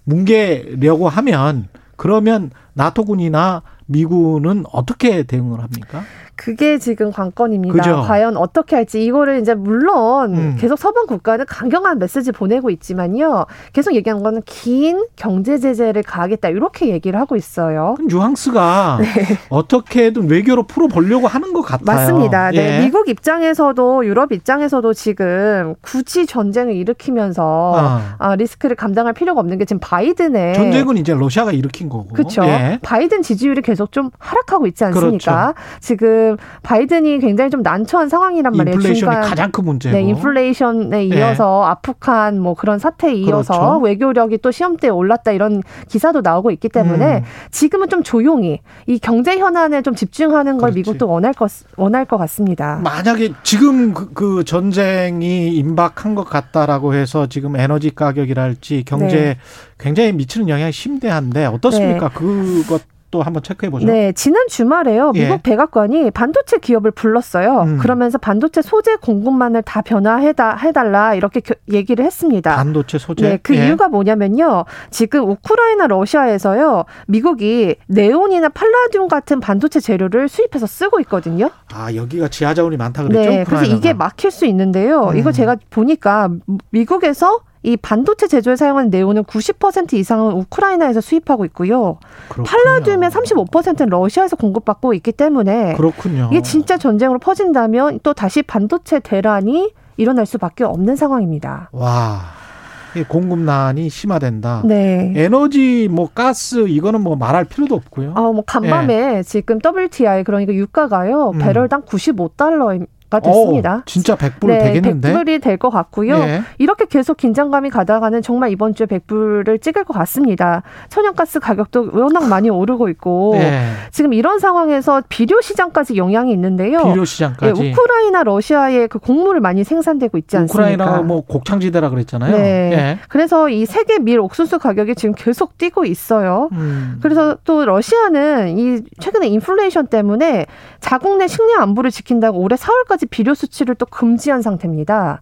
뭉개려고 하면 그러면 나토군이나 미군은 어떻게 대응을 합니까? 그게 지금 관건입니다. 그죠. 과연 어떻게 할지 이거를 이제 물론 음. 계속 서방 국가는 강경한 메시지 보내고 있지만요. 계속 얘기한 거는 긴 경제 제재를 가하겠다 이렇게 얘기를 하고 있어요. 그 뉘앙스가 어떻게든 외교로 풀어 보려고 하는 것 같아요. 네. 맞습니다. 네, 예. 미국 입장에서도 유럽 입장에서도 지금 굳이 전쟁을 일으키면서 어. 아, 리스크를 감당할 필요가 없는 게 지금 바이든의 전쟁은 이제 러시아가 일으킨 거고. 그렇죠. 예. 바이든 지지율이 계속 좀 하락하고 있지 않습니까? 그렇죠. 지금 바이든이 굉장히 좀 난처한 상황이란 말이에요. 인플레이션이 중간 가장 큰 문제고. 네, 인플레이션에 이어서 아프간 뭐 그런 사태에 이어서 그렇죠. 외교력이 또 시험대에 올랐다 이런 기사도 나오고 있기 때문에 음. 지금은 좀 조용히 이 경제 현안에 좀 집중하는 걸 그렇지. 미국도 원할 것 원할 것 같습니다. 만약에 지금 그, 그 전쟁이 임박한 것 같다라고 해서 지금 에너지 가격이랄지 경제에 네. 굉장히 미치는 영향이 심대한데 어떻습니까? 그것 도 한번 체크해 보죠. 네, 지난 주말에요. 예. 미국 백악관이 반도체 기업을 불렀어요. 음. 그러면서 반도체 소재 공급만을 다 변화해다 해달라 이렇게 겨- 얘기를 했습니다. 반도체 소재. 네, 그 예. 이유가 뭐냐면요. 지금 우크라이나 러시아에서요. 미국이 네온이나 팔라듐 같은 반도체 재료를 수입해서 쓰고 있거든요. 아 여기가 지하 자원이 많다 그랬죠? 네, 그래서 우크라이나가. 이게 막힐 수 있는데요. 음. 이거 제가 보니까 미국에서 이 반도체 제조에 사용하는 네온은 90% 이상은 우크라이나에서 수입하고 있고요. 그렇군요. 팔라듐의 35%는 러시아에서 공급받고 있기 때문에 그렇군요. 이게 진짜 전쟁으로 퍼진다면 또 다시 반도체 대란이 일어날 수밖에 없는 상황입니다. 와. 이 공급난이 심화된다. 네. 에너지 뭐 가스 이거는 뭐 말할 필요도 없고요. 어, 뭐 간밤에 지금 WTI 그러니까 유가가요 음. 배럴당 95달러 가 됐습니다. 어, 진짜 100불 네, 되겠는데. 100불이 될 것 같고요. 예. 이렇게 계속 긴장감이 가다가는 정말 이번 주에 100불을 찍을 것 같습니다. 천연가스 가격도 워낙 많이 오르고 있고 예. 지금 이런 상황에서 비료 시장까지 영향이 있는데요. 비료 예, 시장까지. 우크라이나 러시아에 그 곡물을 많이 생산되고 있지 않습니까? 우크라이나가 뭐 곡창지대라 그랬잖아요. 네. 예. 그래서 이 세계 밀 옥수수 가격이 지금 계속 뛰고 있어요. 음. 그래서 또 러시아는 이 최근에 인플레이션 때문에 자국 내 식량 안보를 지킨다고 올해 4월까지 비료 수출을 또 금지한 상태입니다.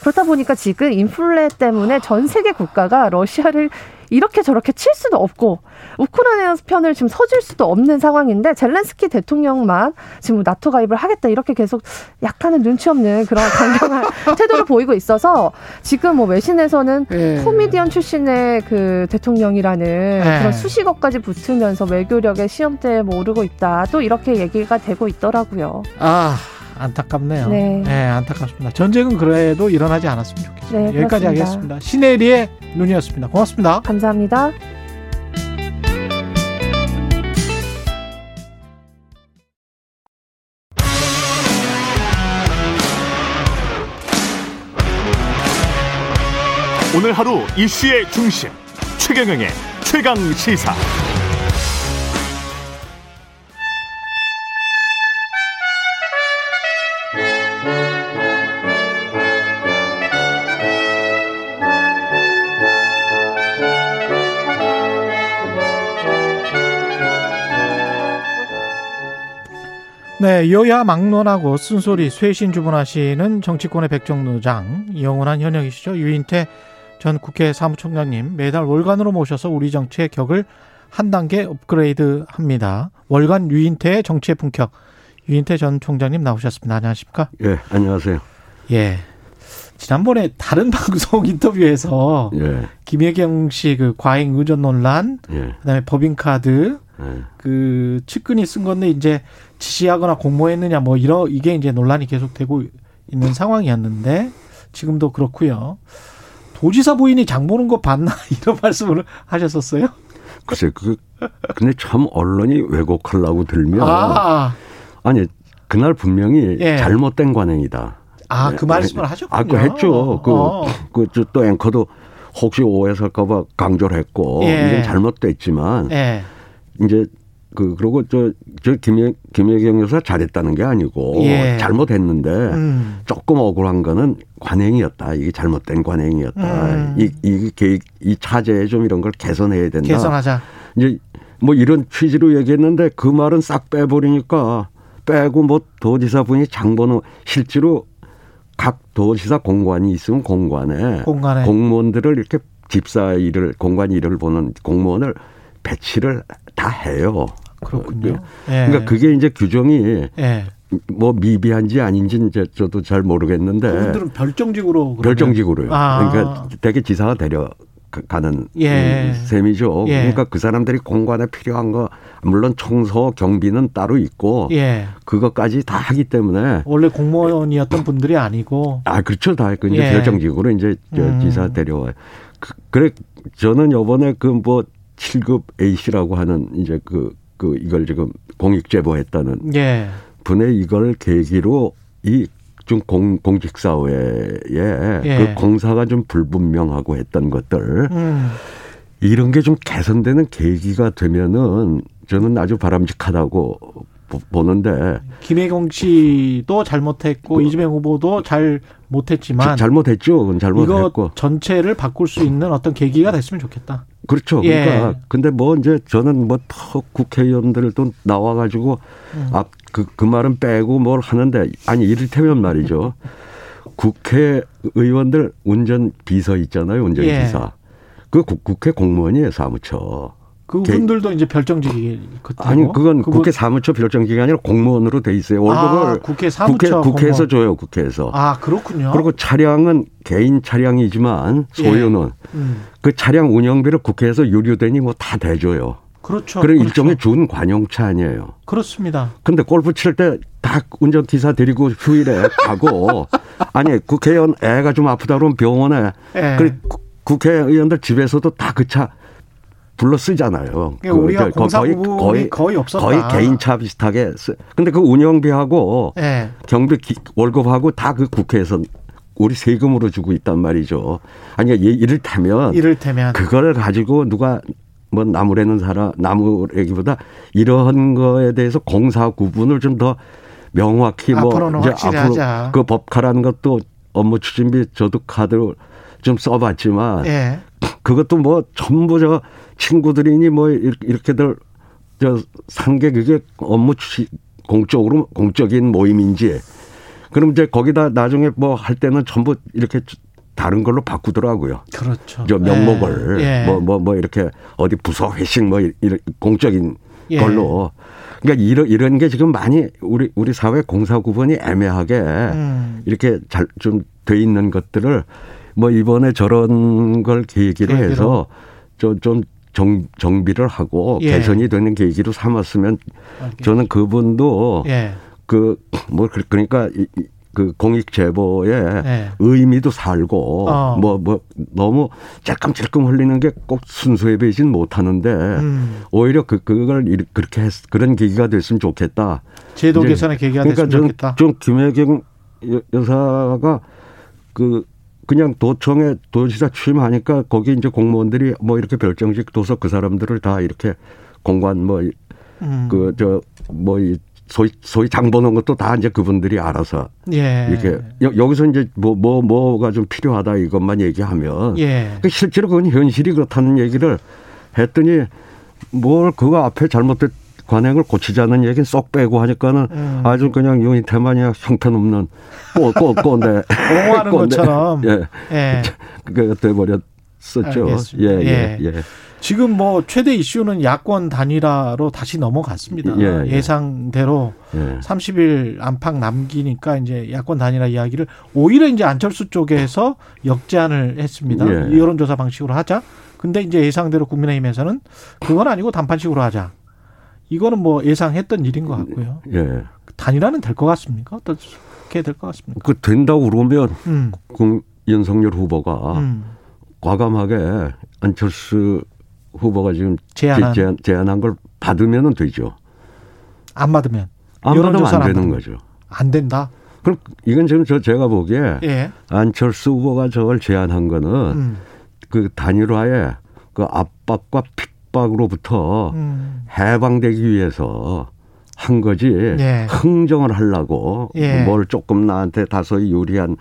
그렇다 보니까 지금 인플레 때문에 전 세계 국가가 러시아를 이렇게 저렇게 칠 수도 없고 우크라이나 편을 지금 서줄 수도 없는 상황인데 젤렌스키 대통령만 지금 나토 가입을 하겠다 이렇게 계속 약간은 눈치 없는 그런 강경한 태도를 보이고 있어서 지금 뭐 외신에서는 예. 코미디언 출신의 그 대통령이라는 네. 그런 수식어까지 붙으면서 외교력의 시험대에 뭐 오르고 있다. 또 이렇게 얘기가 되고 있더라고요. 아 안타깝네요. 네. 네, 안타깝습니다. 전쟁은 그래도 일어나지 않았으면 좋겠습니다. 네, 여기까지 그렇습니다. 하겠습니다. 시네리의 눈이었습니다. 고맙습니다. 감사합니다. 오늘 하루 이슈의 중심 최경영의 최강 시사. 네, 여야 막론하고 쓴소리 쇄신 주문하시는 정치권의 백정노장 영원한 현역이시죠. 유인태 전 국회 사무총장님 매달 월간으로 모셔서 우리 정치의 격을 한 단계 업그레이드 합니다. 월간 유인태의 정치의 품격. 유인태 전 총장님 나오셨습니다. 안녕하십니까? 예, 안녕하세요. 예. 지난번에 다른 방송 인터뷰에서 예, 김혜경 씨 그 과잉 의존 논란, 예, 그다음에 법인카드 예. 그 측근이 쓴 건데 이제 지시하거나 공모했느냐 뭐 이런 이게 이제 논란이 계속되고 있는 상황이었는데 지금도 그렇고요. 도지사 부인이 장 보는 거 봤나 이런 말씀을 하셨었어요. 글쎄, 그, 근데 참 언론이 왜곡하려고 들면. 아, 아니, 그날 분명히 예. 잘못된 관행이다. 아그 말씀을 하셨군요. 아, 그 했죠. 그, 어. 그, 앵커도 혹시 오해살까봐 강조를 했고. 예. 이건 잘못됐지만. 예. 이제 그, 그러고 저, 저 김혜, 김혜경 여사 잘했다는 게 아니고. 예. 잘못했는데. 음. 조금 억울한 거는 관행이었다. 이게 잘못된 관행이었다. 음. 이, 이 계획, 이 차제에 좀 이런 걸 개선해야 된다. 개선하자. 이제 뭐 이런 취지로 얘기했는데 그 말은 싹 빼버리니까 빼고 뭐 도지사 분이 장번호 실제로 각 도지사 공관이 있으면 공관에 공간에 공무원들을 이렇게 집사 일을 공관 일을 보는 공무원을 배치를 다 해요. 그렇군요. 예. 그러니까 그게 이제 규정이 예. 뭐 미비한지 아닌지 이제 저도 잘 모르겠는데 그분들은 별정직으로 그러면- 별정직으로요. 아. 그러니까 대개 지사가 데려 가는 예. 음, 셈이죠. 예. 그러니까 그 사람들이 공관에 필요한 거 물론 청소 경비는 따로 있고 예. 그것까지 다 하기 때문에 원래 공무원이었던 분들이 아니고 아 그렇죠 다그 이제 예. 별정직으로 이제 저 음. 지사 데려와요. 그, 그래 저는 요번에 그 뭐 7급 A씨라고 하는 이제 그, 그 이걸 지금 공익 제보했다는 예. 분의 이걸 계기로 이 좀 공, 공직 사회에 예. 그 공사가 좀 불분명하고 했던 것들 음. 이런 게 좀 개선되는 계기가 되면은 저는 아주 바람직하다고 보- 보는데 김혜경 씨도 잘못했고 이재명 후보도 잘 못했지만 자- 잘못했죠. 잘못했고 전체를 바꿀 수 있는 어떤 계기가 됐으면 좋겠다. 그렇죠. 예. 그러니까 근데 뭐 이제 저는 뭐더 국회의원들도 나와가지고 음. 아그 그 말은 빼고 뭘 하는데 아니 이를테면 말이죠. 국회의원들 운전 비서 있잖아요. 운전기사. 그 국- 국회 공무원이에요 사무처. 그분들도 이제 별정직이 아니 그건 국회 사무처 별정직이 아니라 공무원으로 돼 있어요. 월급을 아, 국회 사무처 국회, 국회에서 공무원. 줘요. 국회에서. 아 그렇군요. 그리고 차량은 개인 차량이지만 소유는 음. 그 차량 운영비를 국회에서 유료되니 뭐 다 대줘요. 그렇죠. 그런 그렇죠. 일종의 준 관용차 아니에요. 그렇습니다. 근데 골프 칠 때 다 운전기사 데리고 휴일에 가고 아니 국회의원 애가 좀 아프다 그러면 병원에 예. 그 국회의원들 집에서도 다 그 차 불러 쓰잖아요. 그러니까 우리가 저 공사 거의 거의 거의 없었다. 거의 개인차 비슷하게 쓰. 근데 그 운영비하고 예. 경비 기- 월급하고 다 그 국회에서 우리 세금으로 주고 있단 말이죠. 아니 이- 이를테면 이를테면 그걸 가지고 누가 뭐 나무래는 사람 나무래기보다 이러한 거에 대해서 공사 구분을 좀 더 명확히 뭐 앞으로는 확실히 하자. 그 법카라는 것도 업무 추진비 저도 카드를 좀 써봤지만 예. 그것도 뭐 전부 저 친구들이니 뭐 이렇게- 이렇게들 저 산게 그게 업무 공적으로 공적인 모임인지 그럼 이제 거기다 나중에 뭐 할 때는 전부 이렇게 다른 걸로 바꾸더라고요. 그렇죠. 저 명목을 예. 뭐뭐뭐 이렇게 어디 부서 회식 뭐 이런 공적인 예. 걸로 그러니까 이런 이런 게 지금 많이 우리 우리 사회 공사 구분이 애매하게 음. 이렇게 잘 좀 돼 있는 것들을 뭐 이번에 저런 걸 계기로 계기로. 해서 좀좀 정비를 하고 예. 개선이 되는 계기로 삼았으면. 저는 그분도 예. 그뭐 그러니까 이- 이- 그 공익 제보에 예. 의미도 살고 어. 뭐뭐 너무 찔끔찔끔 흘리는 게 꼭 순수해 보이진 못하는데 음. 오히려 그 그걸 이- 그렇게 했, 그런 계기가 됐으면 좋겠다. 제도 개선의 계기가 그러니까 됐으면 저는 좋겠다. 좀 김혜경 여- 여사가 그 그냥 도청에 도지사 취임하니까 거기 이제 공무원들이 뭐 이렇게 별정직 둬서 그 사람들을 다 이렇게 공관 뭐 음. 그저뭐이 소위 소위 장 보는 것도 다 이제 그분들이 알아서 예. 이렇게 여, 여기서 이제 뭐 뭐 뭐 가 좀 필요하다 이것만 얘기하면 예. 그 실제로 그건 현실이 그렇다는 얘기를 했더니 뭘 그거 앞에 잘못된 관행을 고치자는 얘기는 쏙 빼고 하니까는 음. 아주 그냥 유니테마니아 형편없는 꼰, 꼰, 꼰대. 옹호하는 꼰대. 것처럼. 예. 예. 그게 돼버렸었죠. 예, 예, 예. 예. 지금 뭐 최대 이슈는 야권 단일화로 다시 넘어갔습니다. 예, 예. 예 상대로 예. 30일 안팎 남기니까 이제 야권 단일화 이야기를 오히려 이제 안철수 쪽에서 역제안을 했습니다. 예. 여론조사 방식으로 하자. 근데 이제 예상대로 국민의힘에서는 그건 아니고 단판식으로 하자. 이거는 뭐 예상했던 일인 것 같고요. 예. 단일화는 될 것 같습니까? 어떻게 될 것 같습니까? 그 된다고 그러면 음, 그 윤석열 후보가 음. 과감하게 안철수 후보가 지금 제안한 제안, 제안한 걸 받으면 되죠. 안 받으면 안 받으면 안안 되는 받으면. 거죠. 안 된다. 그럼 이건 지금 저 제가 보기에 예. 안철수 후보가 저걸 제안한 거는 음, 그 단일화의 그 압박과 핍박으로부터 음. 해방되기 위해서 한 거지 예. 흥정을 하려고 예. 뭘 조금 나한테 다소히 유리한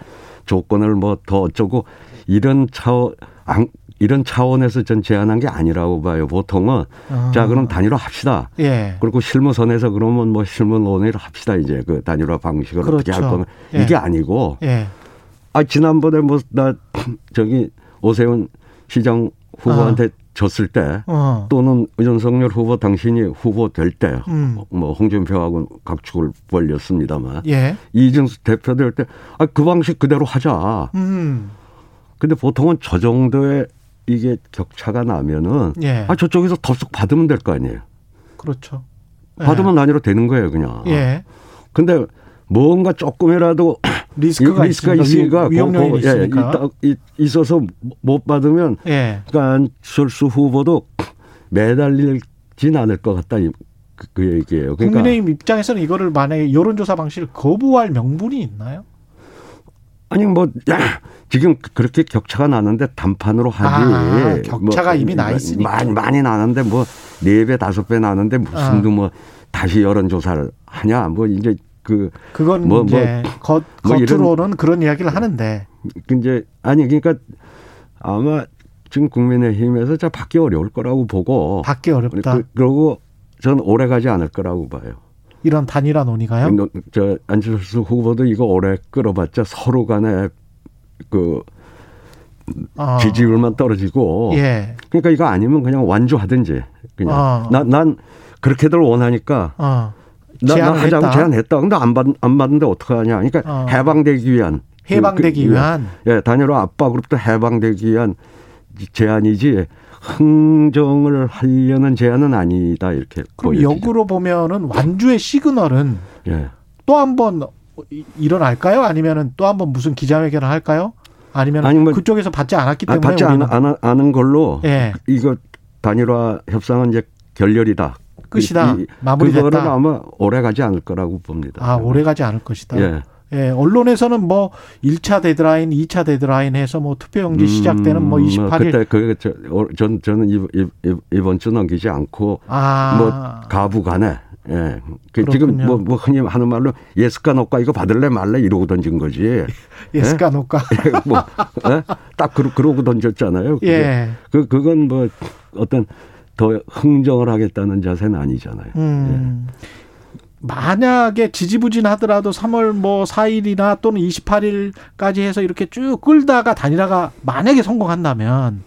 조건을 뭐 더 어쩌고 이런 차원 안- 이런 차원에서 전 제안한 게 아니라고 봐요. 보통은 어. 자 그럼 단일화 합시다. 예. 그리고 실무선에서 그러면 뭐 실무 논의를 합시다 이제 그 단일화 방식을 어떻게 할 그렇죠. 거는 예. 이게 아니고 예. 아 지난번에 뭐 나 저기 오세훈 시장 후보한테 졌을 때 어. 또는 윤석열 후보 당신이 후보 될때 음. 뭐 홍준표하고 각축을 벌렸습니다만 예. 이준수 대표 될 때 아 그 방식 그대로 하자. 음. 근데 보통은 저 정도의 이게 격차가 나면은 예. 아 저쪽에서 덥석 받으면 될 거 아니에요. 그렇죠. 예. 받으면 단위로 되는 거예요, 그냥. 예. 근데 뭔가 조금이라도 리스크가, 리스크가 있으니까, 있으니까 위- 위험 요인이 고- 고- 예, 있어서 못 받으면 예. 그러니까 안철수 후보도 매달리진 않을 것 같다 이- 그, 그 얘기예요. 그러니까 국민의힘 입장에서는 이거를 만약에 여론조사 방식을 거부할 명분이 있나요? 아니 뭐 야, 지금 그렇게 격차가 나는데 단판으로 하지. 아, 격차가 이미 나 있으니까. 많이 많이 나는데 뭐 네 배 다섯 배 나는데 무슨 아. 뭐 다시 여론조사를 하냐. 뭐 이제 그 그건 뭐, 이제 겉, 뭐 이런- 겉으로는 그런 이야기를 하는데 이제 아니 그러니까 아마 지금 국민의힘에서 저 받기 어려울 거라고 보고 받기 어렵다. 그, 그러고 전 오래 가지 않을 거라고 봐요. 이런 단일화 논의가요? 너- 저 안철수 후보도 이거 오래 끌어봤자 서로 간에 그 어. 지지율만 떨어지고 예. 그러니까 이거 아니면 그냥 완주하든지 그냥 어. 난, 난 그렇게들 원하니까 어. 나, 나 하자고 했다. 제안했다. 근데 안 받, 안 받는데 어떡하냐. 그러니까 어. 해방되기 위한 해방되기 그- 그- 위한 예, 단일화 압박으로부터 해방되기 위한 제안이지 흥정을 하려는 제안은 아니다 이렇게 그럼 보여지죠. 역으로 보면은 완주의 시그널은 예. 또한 번 일어날까요? 아니면은 또 한 번 무슨 기자회견을 할까요? 아니면 아니, 뭐- 그쪽에서 받지 않았기 아, 때문에 받지 않, 않은 걸로 예. 이거 단일화 협상은 이제 결렬이다. 끝이다. 이- 이- 마무리됐다. 그거는 아마 오래 가지 않을 거라고 봅니다. 아, 오래 가지 않을 것이다. 예. 예, 언론에서는 뭐 1차 데드라인, 2차 데드라인 해서 뭐 투표용지 시작되는 뭐 28일 그때 그 저, 어, 전 저는 이- 이- 이번 주 넘기지 않고 아. 뭐 가부간에 예. 그 지금. 뭐, 뭐 흔히 하는 말로 イエスかノーか 이거 받을래 말래 이러고 던진 거지. イエスかノーか. 뭐 예? 딱 그러, 그러고 던졌잖아요. 그게. 예. 그 그건 뭐 어떤 더 흥정을 하겠다는 자세는 아니잖아요. 음. 만약에 지지부진하더라도 3월 뭐 4일이나 또는 28일까지 해서 이렇게 쭉 끌다가 단일화가 만약에 성공한다면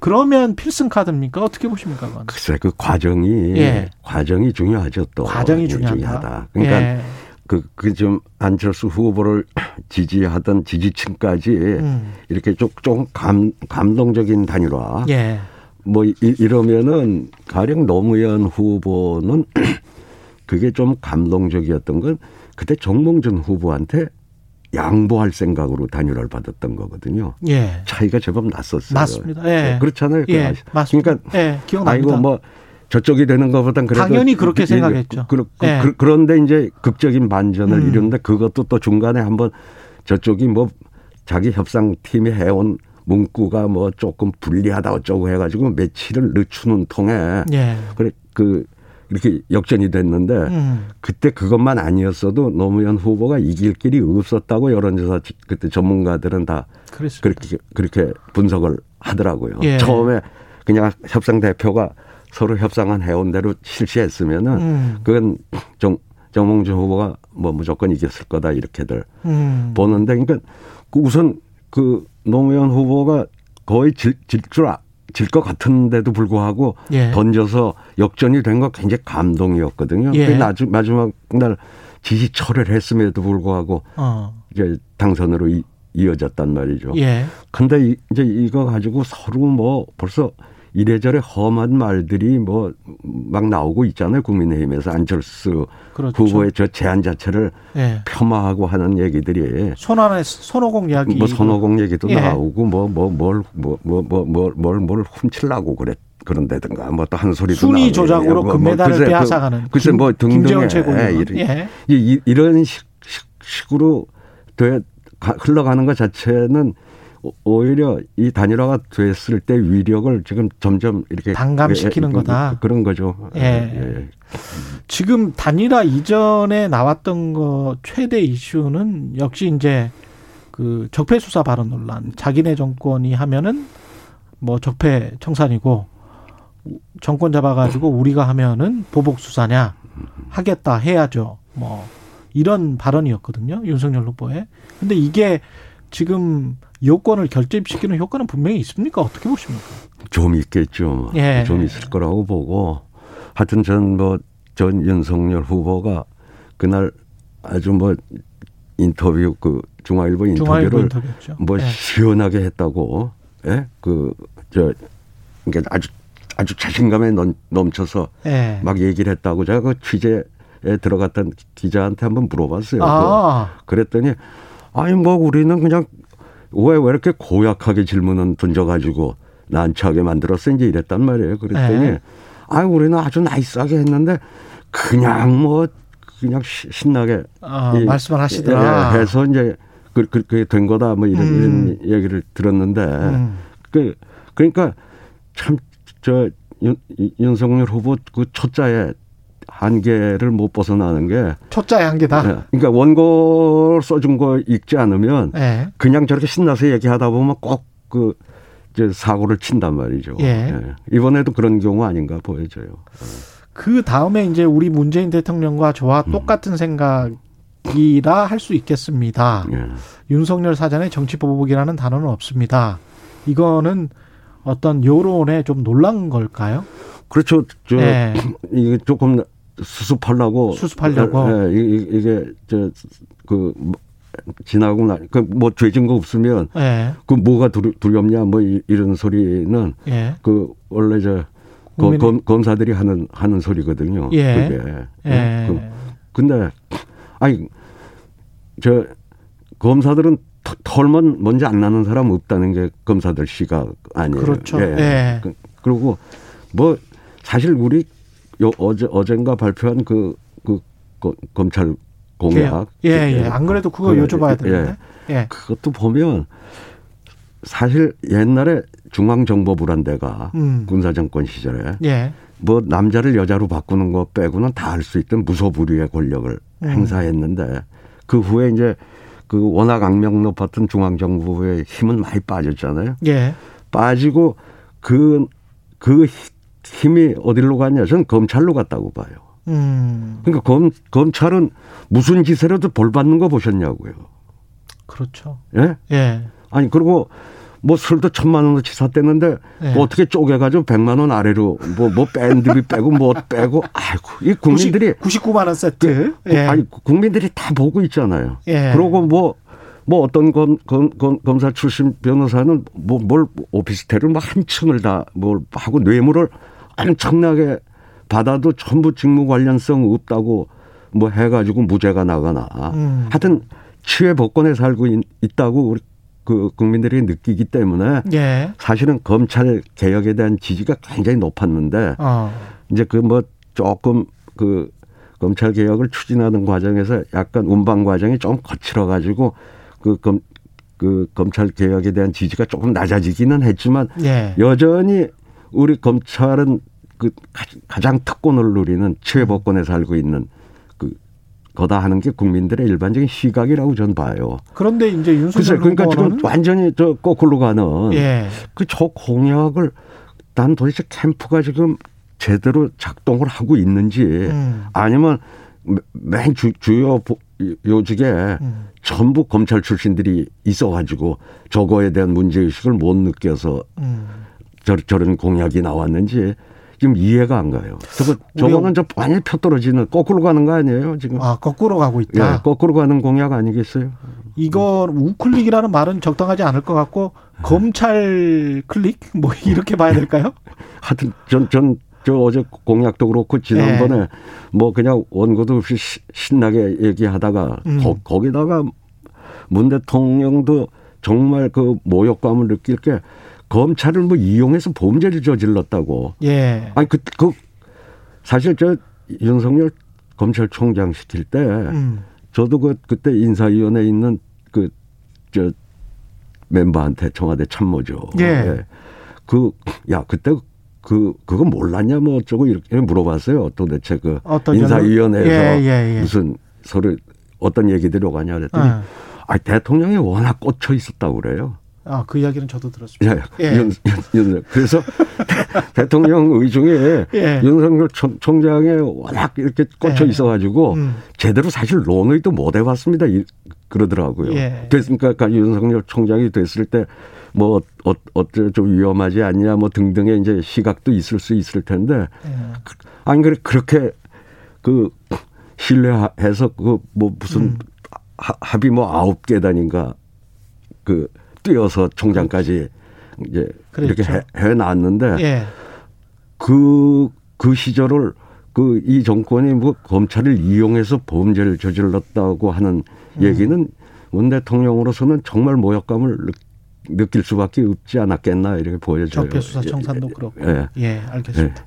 그러면 필승 카드입니까? 어떻게 보십니까? 그건? 글쎄 그 과정이 예. 과정이 중요하죠 또. 과정이 예, 중요하다. 그러니까 예. 그, 그좀 안철수 후보를 지지하던 지지층까지 음. 이렇게 조금 감, 감동적인 단일화. 예. 뭐 이, 이러면은 가령 노무현 후보는 그게 좀 감동적이었던 건 그때 정몽준 후보한테 양보할 생각으로 단일화를 받았던 거거든요. 예. 차이가 제법 났었어요. 맞습니다. 예. 그렇잖아요. 그거 예. 맞습니다. 그러니까 예. 기억납니다. 아이고 뭐 저쪽이 되는 것보단 그래도 당연히 그렇게 생각했죠. 그, 그, 예. 그, 그런데 이제 극적인 반전을 음. 이루는데 그것도 또 중간에 한번 저쪽이 뭐 자기 협상팀이 해온 문구가 뭐 조금 불리하다 어쩌고 해가지고 며칠을 늦추는 통에 예. 그래 그 이렇게 역전이 됐는데 음. 그때 그것만 아니었어도 노무현 후보가 이길 길이 없었다고 여론조사 그때 전문가들은 다 그랬습니다. 그렇게 그렇게 분석을 하더라고요. 예. 처음에 그냥 협상 대표가 서로 협상한 해온 대로 실시했으면은 음. 그건 정 정몽준 후보가 뭐 무조건 이겼을 거다 이렇게들 음. 보는데 그러니까 그 우선 그 노무현 후보가 거의 질질것 같은데도 불구하고 예. 던져서 역전이 된 거 굉장히 감동이었거든요. 예. 그 나주, 마지막 날 지지 철회를 했음에도 불구하고 어. 이제 당선으로 이, 이어졌단 말이죠. 예. 근데 이, 이제 이거 가지고 서로 뭐 벌써 이래저래 험한 말들이 뭐 막 나오고 있잖아요. 국민의힘에서 안철수 그렇죠. 후보의 저 제안 자체를 예. 폄하하고 하는 얘기들이 손안에 손오공 이야기. 뭐 선호공 얘기도 예. 나오고 뭐 뭐 뭘 뭐 뭐 뭐 뭘뭘뭘 훔치려고 그랬 그런다든가 뭐 또 한 소리도 순위 나오고. 조작으로 뭐, 금메달을 그- 빼앗아가는 글쎄 김- 뭐 등등의 최고위원. 이런- 예. 이- 이- 이런 식, 식, 식으로 돼 가- 흘러가는 것 자체는 오- 오히려 이 단일화가 됐을 때 위력을 지금 점점 이렇게 반감시키는 예, 예, 거다. 그런 거죠. 예. 지금 단일화 이전에 나왔던 거 최대 이슈는 역시 이제 그 적폐 수사 발언 논란. 자기네 정권이 하면은 뭐 적폐 청산이고 정권 잡아가지고 우리가 하면은 보복 수사냐 하겠다 해야죠. 뭐 이런 발언이었거든요. 윤석열 후보의. 근데 이게 지금 여권을 결집시키는 효과는 분명히 있습니까? 어떻게 보십니까? 좀 있겠죠. 예. 좀 있을 거라고 보고 하여튼 전 뭐 전 윤석열 후보가 그날 아주 뭐 인터뷰 그 중앙일보 인터뷰를 인터뷰였죠. 뭐 예. 시원하게 했다고 예? 그저 그러니까 아주 아주 자신감에 넘, 넘쳐서 예. 막 얘기를 했다고 제가 그 취재에 들어갔던 기자한테 한번 물어봤어요. 아, 그- 그랬더니 아니 뭐 우리는 그냥 왜 왜 이렇게 고약하게 질문은 던져가지고 난처하게 만들었어 이제 이랬단 말이에요. 그랬더니 네. 아 우리는 아주 나이스하게 했는데 그냥 뭐 그냥 시- 신나게 아, 이- 말씀을 하시더라. 예, 해서 이제 그, 그, 그게 된 거다 뭐 이런, 음. 이런 얘기를 들었는데 음. 그 그러니까 참 저 윤석열 후보 그 초짜의 한계를 못 벗어나는 게 초짜의 한계다. 예, 그러니까 원고 써준 거 읽지 않으면 예. 그냥 저렇게 신나서 얘기하다 보면 꼭그 사고를 친단 말이죠. 예. 이번에도 그런 경우 아닌가 보여져요. 그 다음에 이제 우리 문재인 대통령과 저와 음. 똑같은 생각이라 할 수 있겠습니다. 예. 윤석열 사전에 정치 보복이라는 단어는 없습니다. 이거는 어떤 여론에 좀 놀란 걸까요? 그렇죠. 저 예. 이게 조금 수습하려고 수습하려고. 예, 이- 이게 저그 지나고 나 그뭐 죄진 거 없으면 예. 그 뭐가 두려- 두렵냐 뭐 이- 이런 소리는 예. 그 원래 저 검, 검사들이 하는 하는 소리거든요. 예. 그게. 예. 그, 근데 아니 저 검사들은 터- 털만 먼저 안 나는 사람 없다는 게 검사들 시각 아니에요. 그렇죠. 예. 그, 그리고 뭐 사실 우리 요 어제 어젠가 발표한 그, 그 거- 검찰 공약. 예, 예. 안 그래도 그거 그, 여쭤봐야 예. 되는데. 예. 그것도 보면 사실 옛날에 중앙정보부란 데가 음. 군사정권 시절에 예. 뭐 남자를 여자로 바꾸는 거 빼고는 다 할 수 있던 무소불위의 권력을 음. 행사했는데 그 후에 이제 그 워낙 악명 높았던 중앙정부의 힘은 많이 빠졌잖아요. 예. 빠지고 그, 그 히- 힘이 어디로 갔냐? 저는 검찰로 갔다고 봐요. 음. 그러니까 검, 검찰은 무슨 해도 벌 받는 거 보셨냐고요. 그렇죠. 예? 예. 아니, 그리고 뭐 술도 천만 원어치 샀댔는데 예. 뭐 어떻게 쪼개가지고 백만 원 아래로 뭐, 뭐 밴드비 빼고 뭐 빼고 아이고, 이 국민들이 99만 원 세트. 그, 예. 아니 국민들이 다 보고 있잖아요. 예. 그러고 뭐. 뭐 어떤 검, 검, 검, 검 사 출신 변호사는 뭐 뭘 오피스텔을 뭐 한 층을 다 뭘 하고 뇌물을 엄청나게 받아도 전부 직무 관련성 없다고 뭐 해가지고 무죄가 나거나 음. 하여튼 치외 복권에 살고 있, 있다고 우리 그 국민들이 느끼기 때문에 예. 사실은 검찰 개혁에 대한 지지가 굉장히 높았는데 어. 이제 그 뭐 조금 그 검찰 개혁을 추진하는 과정에서 약간 운반 과정이 좀 거칠어 가지고 그 검 그 검찰 개혁에 대한 지지가 조금 낮아지기는 했지만 예. 여전히 우리 검찰은 그 가- 가장 특권을 누리는 최고권에 살고 있는 그 거다 하는 게 국민들의 일반적인 시각이라고 저는 봐요. 그런데 이제 글쎄 윤석열 그러니까 지금 완전히 저 거꾸로 가는 예. 그저 공약을 난 도대체 캠프가 지금 제대로 작동을 하고 있는지 음. 아니면 맨 주, 주요 보- 요직에 음. 전부 검찰 출신들이 있어가지고 저거에 대한 문제의식을 못 느껴서 음. 저, 저런 공약이 나왔는지 지금 이해가 안 가요. 저거, 저거는 저 완전히 펴떨어지는 거꾸로 가는 거 아니에요, 지금? 아 거꾸로 가고 예, 있다. 거꾸로 가는 공약 아니겠어요? 이거 우클릭이라는 말은 적당하지 않을 것 같고 검찰 클릭 뭐 이렇게 봐야 될까요? 하여튼 전, 전, 저 어제 공약도 그렇고 지난번에 예. 뭐 그냥 원고도 없이 시- 신나게 얘기하다가 음. 거, 거기다가 문 대통령도 정말 그 모욕감을 느낄 게 검찰을 뭐 이용해서 범죄를 저질렀다고. 예. 아니 그, 그 사실 저 윤석열 검찰총장 시킬 때 음. 저도 그 그때 인사위원회에 있는 그 저 멤버한테 청와대 참모죠. 예. 그야 그때 그 그거 몰랐냐 뭐 어쩌고 이렇게 물어봤어요. 도대체 그 인사위원회에서 예, 예, 예. 무슨 서로 어떤 얘기들이 오가냐 그랬더니 예. 아 대통령이 워낙 꽂혀 있었다고 그래요. 아, 그 이야기는 저도 들었습니다. 예. 예. 윤, 윤, 윤. 그래서 대통령 의중에 예. 윤석열 총, 총장에 워낙 이렇게 꽂혀 예. 있어가지고 음. 제대로 사실 논의도 못 해봤습니다. 이- 그러더라고요. 예. 그러니까 그 윤석열 총장이 됐을 때뭐 어, 어째 좀 위험하지 않냐 뭐 등등의 이제 시각도 있을 수 있을 텐데 예. 아니 그래 그렇게 그 신뢰해서 그 뭐 무슨 음. 하- 합의 뭐 아홉 계단인가 그 뛰어서 총장까지 이제 이렇게 그랬죠. 해, 해놨는데 예. 그, 그 시절을 그 이 정권이 뭐 검찰을 이용해서 범죄를 저질렀다고 하는 음. 얘기는 문 대통령으로서는 정말 모욕감을 느, 느낄 수밖에 없지 않았겠나 이렇게 보여져요. 적폐수사청산도 예, 그렇고. 예. 예, 알겠습니다.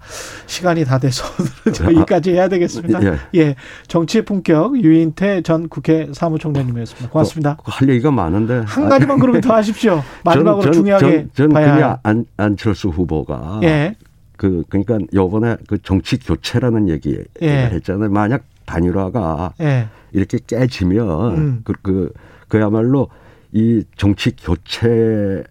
시간이 다 돼서 오늘은 저기까지 해야 되겠습니다. 예. 예. 정치의 품격 유인태 전 국회 사무총장님이었습니다. 고맙습니다. 그할 얘기가 많은데 한 가지만 그러면 더 하십시오. 마지막으로 전, 전, 중요하게 전, 전 그냥 할. 안, 안철수 후보가 예. 그 그러니까 요번에 그 정치 교체라는 얘기 예. 했잖아요. 만약 단일화가 예. 이렇게 깨지면 음. 그, 그 그야말로 이 정치 교체를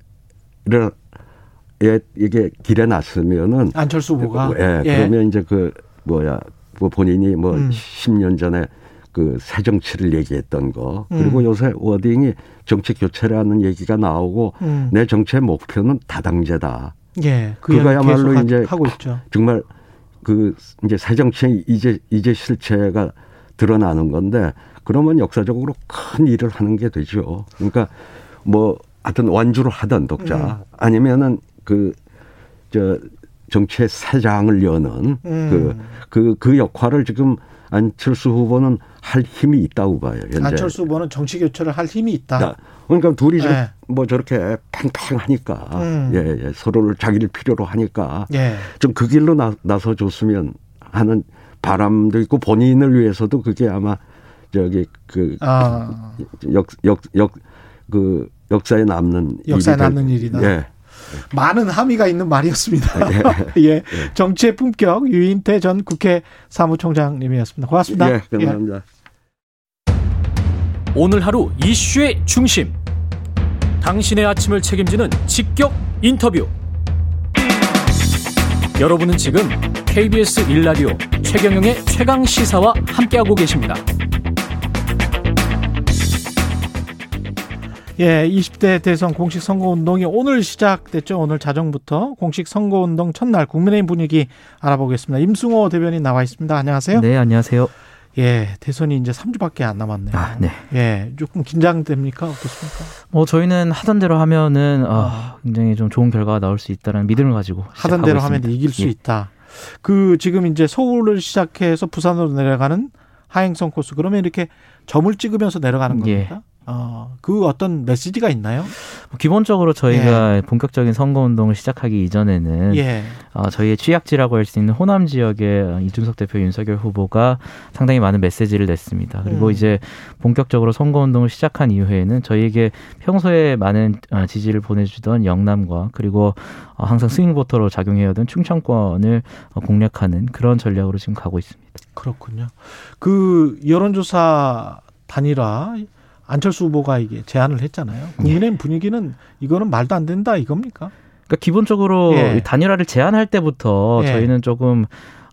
예, 이게 길에 났으면은 안철수 후보가 예, 예. 그러면 이제 그 뭐야 뭐 본인이 뭐 음. 10년 전에 그 새 정치를 얘기했던 거 그리고 음. 요새 워딩이 정치 교체라는 얘기가 나오고 음. 내 정치의 목표는 다당제다. 예. 그 그거야말로 이제 하고 있죠. 정말 그 이제 새 정치의 이제 이제 실체가 드러나는 건데 그러면 역사적으로 큰 일을 하는 게 되죠. 그러니까 뭐 하여튼 완주를 하던 독자 음. 아니면은 그 저 정치의 새 장을 여는 음. 그그 그 역할을 지금 안철수 후보는 할 힘이 있다고 봐요. 현재. 안철수 후보는 정치 교체를 할 힘이 있다. 자, 그러니까 둘이 좀 예. 뭐 저렇게 팽팽하니까 음. 예, 예, 서로를 자기를 필요로 하니까 예. 좀그 길로 나, 나서 줬으면 하는 바람도 있고 본인을 위해서도 그게 아마 저기 그 아. 역역역그 역사에 남는 역사에 일이 될- 남는 일이다. 예. 많은 함의가 있는 말이었습니다. 예. 정치의 품격 유인태 전 국회 사무총장님이었습니다. 고맙습니다. 예, 감사합니다. 오늘 하루 이슈의 중심. 당신의 아침을 책임지는 직격 인터뷰. 여러분은 지금 KBS 일라디오 최경영의 최강 시사와 함께하고 계십니다. 예, 20대 대선 공식 선거운동이 오늘 시작됐죠. 오늘 자정부터 공식 선거운동 첫날 국민의힘 분위기 알아보겠습니다. 임승호 대변인 나와 있습니다. 안녕하세요. 네, 안녕하세요. 예, 대선이 이제 3주밖에 안 남았네요. 아, 네. 예, 조금 긴장됩니까? 어떻습니까? 뭐 저희는 하던 대로 하면은 어, 아. 굉장히 좀 좋은 결과가 나올 수 있다는 믿음을 가지고 하던 대로 있습니다. 하면 이길 수 예. 있다. 그 지금 이제 서울을 시작해서 부산으로 내려가는 하행성 코스 그러면 이렇게 점을 찍으면서 내려가는 예. 겁니까? 어, 그 어떤 메시지가 있나요? 뭐 기본적으로 저희가 본격적인 선거 운동을 시작하기 이전에는 예. 어, 저희의 취약지라고 할 수 있는 호남 지역에 이준석 대표, 윤석열 후보가 상당히 많은 메시지를 냈습니다. 그리고 음. 이제 본격적으로 선거 운동을 시작한 이후에는 저희에게 평소에 많은 어, 지지를 보내주던 영남과 그리고 어, 항상 스윙보터로 작용해오던 충청권을 어, 공략하는 그런 전략으로 지금 가고 있습니다. 그렇군요. 그 여론조사 단일화 안철수 후보가 이게 제안을 했잖아요. 국민의힘 분위기는 이거는 말도 안 된다 이겁니까? 그러니까 기본적으로 예. 단일화를 제안할 때부터 예. 저희는 조금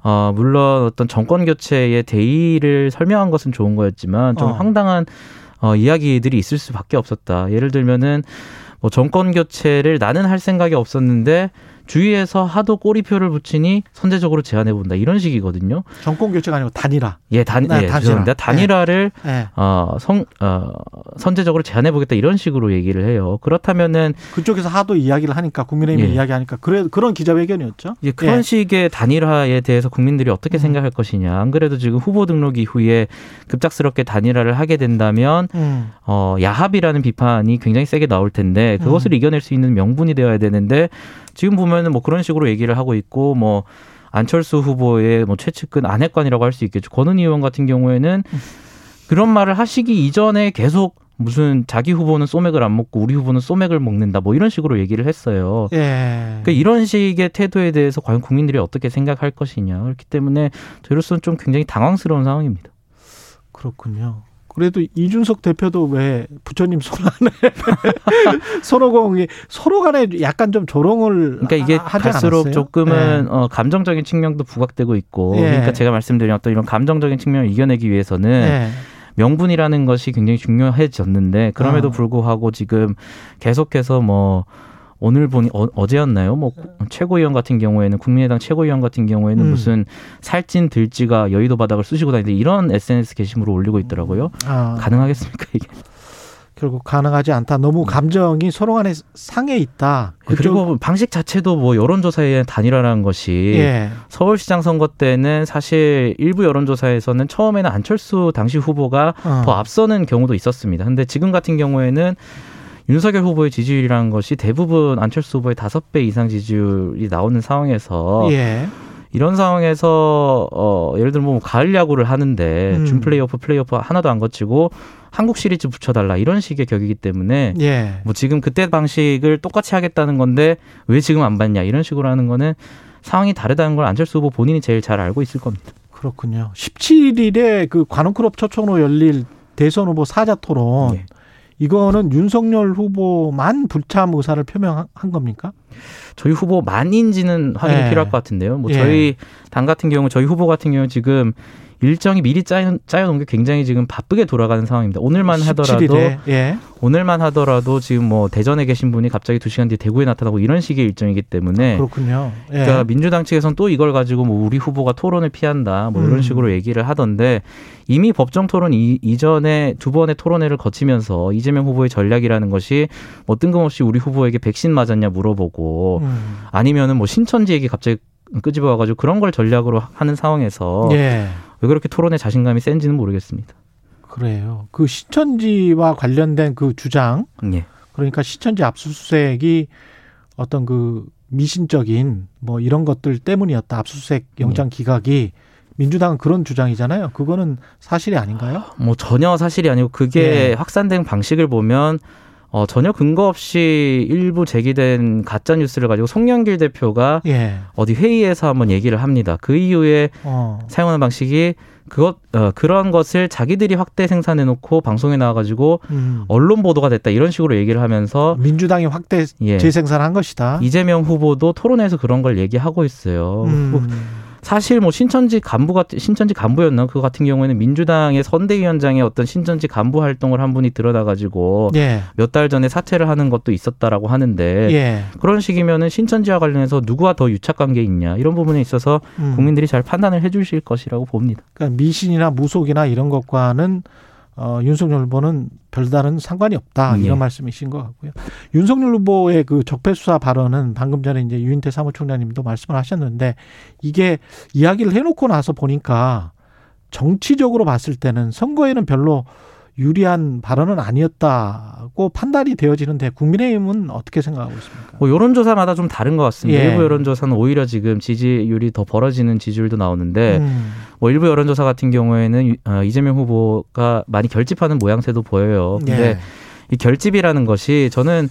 어 물론 어떤 정권 교체의 대의를 설명한 것은 좋은 거였지만 좀 어. 황당한 어 이야기들이 있을 수밖에 없었다. 예를 들면은 뭐 정권 교체를 나는 할 생각이 없었는데 주위에서 하도 꼬리표를 붙이니 선제적으로 제안해 본다 이런 식이거든요. 정권 교체가 아니고 단일화. 예, 단, 네, 예, 단일화. 단일화를 예. 어, 성, 어, 선제적으로 제안해 보겠다 이런 식으로 얘기를 해요. 그렇다면은 그쪽에서 하도 이야기를 하니까 국민의힘이 예. 이야기하니까 그래 그런 기자회견이었죠. 이제 그런 예. 식의 단일화에 대해서 국민들이 어떻게 생각할 것이냐. 안 그래도 지금 후보 등록 이후에 급작스럽게 단일화를 하게 된다면 음. 어, 야합이라는 비판이 굉장히 세게 나올 텐데 그것을 음. 이겨낼 수 있는 명분이 되어야 되는데 지금 보면은 뭐 그런 식으로 얘기를 하고 있고 뭐 안철수 후보의 뭐 최측근 안핵관이라고 할 수 있겠죠. 권은희 의원 같은 경우에는 그런 말을 하시기 이전에 계속 무슨 자기 후보는 소맥을 안 먹고 우리 후보는 소맥을 먹는다 뭐 이런 식으로 얘기를 했어요. 예. 그러니까 이런 식의 태도에 대해서 과연 국민들이 어떻게 생각할 것이냐 그렇기 때문에 저희로서는 좀 굉장히 당황스러운 상황입니다. 그렇군요. 그래도 이준석 대표도 왜 부처님 손 안에 손오공이 서로 간에 약간 좀 조롱을 그러니까 이게 갈수록 않았어요? 조금은 예. 어, 감정적인 측면도 부각되고 있고 예. 그러니까 제가 말씀드린 어떤 이런 감정적인 측면을 이겨내기 위해서는 예. 명분이라는 것이 굉장히 중요해졌는데 그럼에도 어. 불구하고 지금 계속해서 뭐 오늘 보니 어, 제였나요뭐 최고위원 같은 경우에는 국민의당 최고위원 같은 경우에는 음. 무슨 살찐 들쥐가 여의도 바닥을 쑤시고 다니는데 이런 SNS 게시물을 올리고 있더라고요. 아, 가능하겠습니까 이게? 결국 가능하지 않다. 너무 감정이 서로 간에 상해 있다. 그쪽- 그리고 방식 자체도 뭐 여론조사의 단일화라는 것이 예. 서울시장 선거 때는 사실 일부 여론조사에서는 처음에는 안철수 당시 후보가 어. 더 앞서는 경우도 있었습니다. 근데 지금 같은 경우에는 윤석열 후보의 지지율이라는 것이 대부분 안철수 후보의 다섯 배 이상 지지율이 나오는 상황에서 예. 이런 상황에서 어 예를 들면 뭐 가을 야구를 하는데 음. 준 플레이오프 플레이오프 하나도 안 거치고 한국 시리즈 붙여달라 이런 식의 격이기 때문에 예. 뭐 지금 그때 방식을 똑같이 하겠다는 건데 왜 지금 안 받냐 이런 식으로 하는 거는 상황이 다르다는 걸 안철수 후보 본인이 제일 잘 알고 있을 겁니다. 그렇군요. 17일에 그 관훈클럽 초청으로 열릴 대선 후보 사자 토론 예. 이거는 윤석열 후보만 불참 의사를 표명한 겁니까? 저희 후보 만인지는 확인이 예. 필요할 것 같은데요. 뭐 예. 저희 당 같은 경우 저희 후보 같은 경우 지금 일정이 미리 짜여, 짜여 놓은 게 굉장히 지금 바쁘게 돌아가는 상황입니다. 오늘만 하더라도 17일에 예. 오늘만 하더라도 지금 뭐 대전에 계신 분이 갑자기 두 시간 뒤에 대구에 나타나고 이런 식의 일정이기 때문에 그렇군요. 예. 그러니까 민주당 측에서는 또 이걸 가지고 뭐 우리 후보가 토론을 피한다 뭐 이런 음. 식으로 얘기를 하던데 이미 법정 토론 이, 이전에 두 번의 토론회를 거치면서 이재명 후보의 전략이라는 것이 뭐 뜬금없이 우리 후보에게 백신 맞았냐 물어보고 음. 아니면은 뭐 신천지 얘기 갑자기 끄집어 와가지고 그런 걸 전략으로 하는 상황에서 예. 왜 그렇게 토론에 자신감이 센지는 모르겠습니다. 그래요. 그 시천지와 관련된 그 주장 예. 그러니까 시천지 압수수색이 어떤 그 미신적인 뭐 이런 것들 때문이었다. 압수수색 영장 기각이 민주당은 그런 주장이잖아요. 그거는 사실이 아닌가요? 뭐 전혀 사실이 아니고 그게 예. 확산된 방식을 보면 어, 전혀 근거 없이 일부 제기된 가짜 뉴스를 가지고 송영길 대표가 예. 어디 회의에서 한번 얘기를 합니다. 그 이후에 어. 사용하는 방식이 그것 어, 그런 것을 자기들이 확대 생산해 놓고 방송에 나와 가지고 음. 언론 보도가 됐다 이런 식으로 얘기를 하면서 민주당이 확대 예. 재생산한 것이다. 이재명 후보도 토론에서 그런 걸 얘기하고 있어요. 뭐 음. 사실 뭐 신천지 간부 같은 신천지 간부였나 그 같은 경우에는 민주당의 선대위원장의 어떤 신천지 간부 활동을 한 분이 드러나 가지고 예. 몇달 전에 사퇴를 하는 것도 있었다라고 하는데 예. 그런 식이면은 신천지와 관련해서 누구와 더 유착 관계 있냐 이런 부분에 있어서 음. 국민들이 잘 판단을 해주실 것이라고 봅니다. 그러니까 미신이나 무속이나 이런 것과는 어, 윤석열 후보는 별다른 상관이 없다 이런 예. 말씀이신 것 같고요. 윤석열 후보의 그 적폐 수사 발언은 방금 전에 이제 유인태 사무총장님도 말씀을 하셨는데 이게 이야기를 해놓고 나서 보니까 정치적으로 봤을 때는 선거에는 별로 유리한 발언은 아니었다고 판단이 되어지는데 국민의힘은 어떻게 생각하고 있습니까? 뭐 여론조사마다 좀 다른 것 같습니다. 예. 일부 여론조사는 오히려 지금 지지율이 더 벌어지는 지지율도 나오는데 음. 뭐 일부 여론조사 같은 경우에는 유- 어, 이재명 후보가 많이 결집하는 모양새도 보여요. 근데 예. 이 결집이라는 것이 저는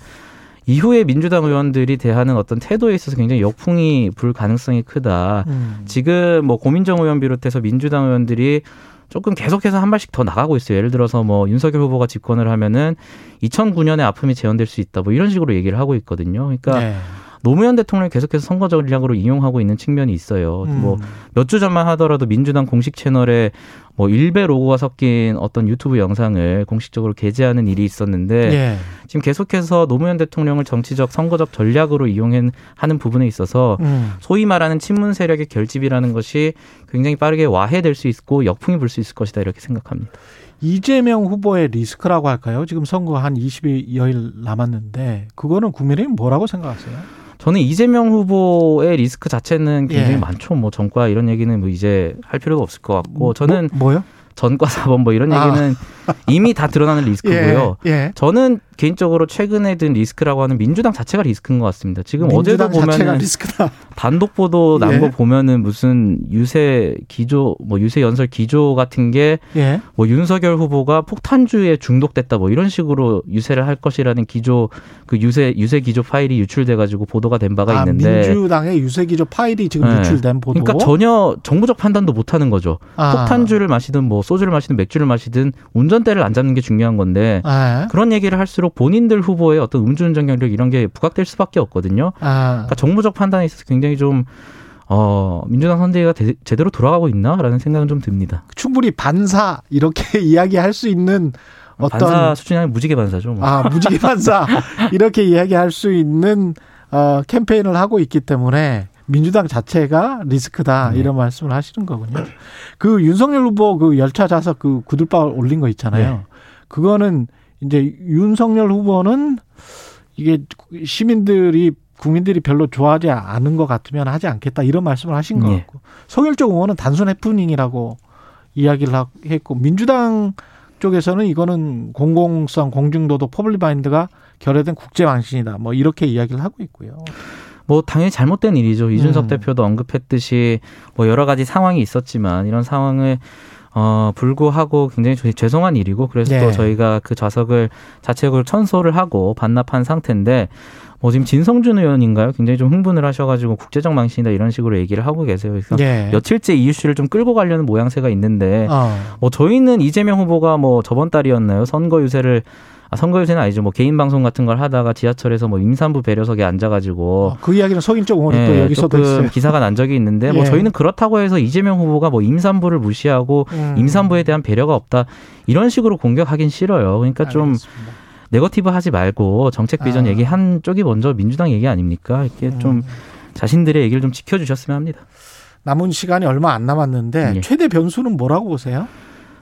이후에 민주당 의원들이 대하는 어떤 태도에 있어서 굉장히 역풍이 불 가능성이 크다. 음. 지금 뭐 고민정 의원 비롯해서 민주당 의원들이 조금 계속해서 한 발씩 더 나가고 있어요. 예를 들어서 뭐 윤석열 후보가 집권을 하면은 2009년에 아픔이 재현될 수 있다. 뭐 이런 식으로 얘기를 하고 있거든요. 그러니까 네. 노무현 대통령이 계속해서 선거 전략으로 이용하고 있는 측면이 있어요. 음. 뭐몇 주 전만 하더라도 민주당 공식 채널에 뭐 일베 로고가 섞인 어떤 유튜브 영상을 공식적으로 게재하는 일이 있었는데 예. 지금 계속해서 노무현 대통령을 정치적 선거적 전략으로 이용하는 부분에 있어서 음. 소위 말하는 친문 세력의 결집이라는 것이 굉장히 빠르게 와해될 수 있고 역풍이 불 수 있을 것이다 이렇게 생각합니다. 이재명 후보의 리스크라고 할까요? 지금 선거 한 20여일 남았는데 그거는 국민의힘 뭐라고 생각하세요? 저는 이재명 후보의 리스크 자체는 굉장히 예. 많죠. 뭐 전과 이런 얘기는 뭐 이제 할 필요도 없을 것 같고 저는 뭐, 요 전과 사범 뭐 이런 아. 얘기는 이미 다 드러나는 리스크고요. 예, 예. 저는 개인적으로 최근에 든 리스크라고 하는 민주당 자체가 리스크인 것 같습니다. 지금 어제도 보면은. 단독 보도 난 예. 거 보면은 무슨 유세 기조 뭐 유세 연설 기조 같은 게 예. 뭐 윤석열 후보가 폭탄주에 중독됐다 뭐 이런 식으로 유세를 할 것이라는 기조 그 유세 유세 기조 파일이 유출돼 가지고 보도가 된 바가 아, 있는데 민주당의 유세 기조 파일이 지금 네. 유출된 보도. 그러니까 전혀 정부적 판단도 못 하는 거죠. 아. 폭탄주를 마시든 뭐 소주를 마시든 맥주를 마시든 운전 대를 안 잡는 게 중요한 건데 아. 그런 얘기를 할수록 본인들 후보의 어떤 음주운전 경력 이런 게 부각될 수밖에 없거든요. 아. 그러니까 정무적 판단에 있어서 굉장히 좀 어, 민주당 선대위가 대- 제대로 돌아가고 있나라는 생각은 좀 듭니다. 충분히 반사 이렇게 이야기할 수 있는 어떤 반사 수준이 아니라 무지개 반사죠. 뭐. 아 무지개 반사 이렇게 이야기할 수 있는 어, 캠페인을 하고 있기 때문에 민주당 자체가 리스크다 네. 이런 말씀을 하시는 거군요. 그 윤석열 후보 그 열차 좌석 그 구둣발 올린 거 있잖아요. 네. 그거는 이제 윤석열 후보는 이게 시민들이 국민들이 별로 좋아하지 않은 것 같으면 하지 않겠다 이런 말씀을 하신 것 예. 같고 송영적 의원은 단순 해프닝이라고 이야기를 하- 했고 민주당 쪽에서는 이거는 공공성 공중도덕 public mind가 결여된 국제 망신이다 뭐 이렇게 이야기를 하고 있고요. 뭐 당연히 잘못된 일이죠. 이준석 음. 대표도 언급했듯이 뭐 여러 가지 상황이 있었지만 이런 상황을 어 불구하고 굉장히 죄- 죄송한 일이고 그래서 네. 또 저희가 그 좌석을 자책을 천소를 하고 반납한 상태인데 뭐 지금 진성준 의원인가요? 굉장히 좀 흥분을 하셔가지고 국제적 망신이다 이런 식으로 얘기를 하고 계세요. 그래서 예. 며칠째 이 이슈를 좀 끌고 가려는 모양새가 있는데 어. 뭐 저희는 이재명 후보가 뭐 저번 달이었나요? 선거 유세를 아, 선거 유세는 아니죠. 뭐 개인 방송 같은 걸 하다가 지하철에서 뭐 임산부 배려석에 앉아가지고 그 이야기는 송인적 의원이 또 예, 여기서도 조금. 기사가 난 적이 있는데 뭐 예. 저희는 그렇다고 해서 이재명 후보가 뭐 임산부를 무시하고 음. 임산부에 대한 배려가 없다 이런 식으로 공격하긴 싫어요. 그러니까 좀 알겠습니다. 네거티브 하지 말고 정책 비전 아. 얘기 한 쪽이 먼저 민주당 얘기 아닙니까? 이렇게 음. 좀 자신들의 얘기를 좀 지켜주셨으면 합니다. 남은 시간이 얼마 안 남았는데 예. 최대 변수는 뭐라고 보세요?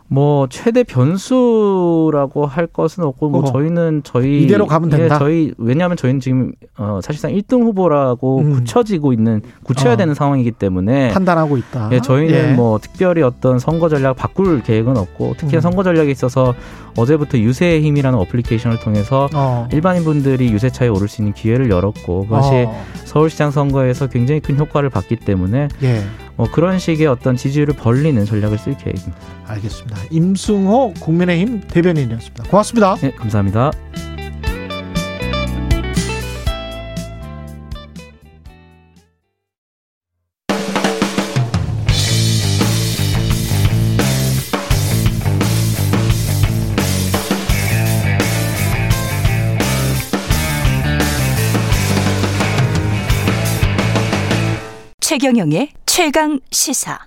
뭐 최대 변수라고 할 것은 없고 뭐 어허. 저희는 저희 이대로 가면 예, 된다? 저희 왜냐하면 저희는 지금 어, 사실상 1등 후보라고 음. 굳혀지고 있는 굳혀야 어. 되는 상황이기 때문에 판단하고 있다. 예, 저희는 예. 뭐 특별히 어떤 선거 전략 바꿀 계획은 없고 특히 음. 선거 전략에 있어서 어제부터 유세의 힘이라는 어플리케이션을 통해서 어. 일반인 분들이 유세차에 오를 수 있는 기회를 열었고 그것이 어. 서울시장 선거에서 굉장히 큰 효과를 봤기 때문에 예. 뭐 그런 식의 어떤 지지율을 벌리는 전략을 쓸 계획입니다. 알겠습니다. 임승호 국민의힘 대변인이었습니다. 고맙습니다. 네, 감사합니다. 최경영의 최강 시사.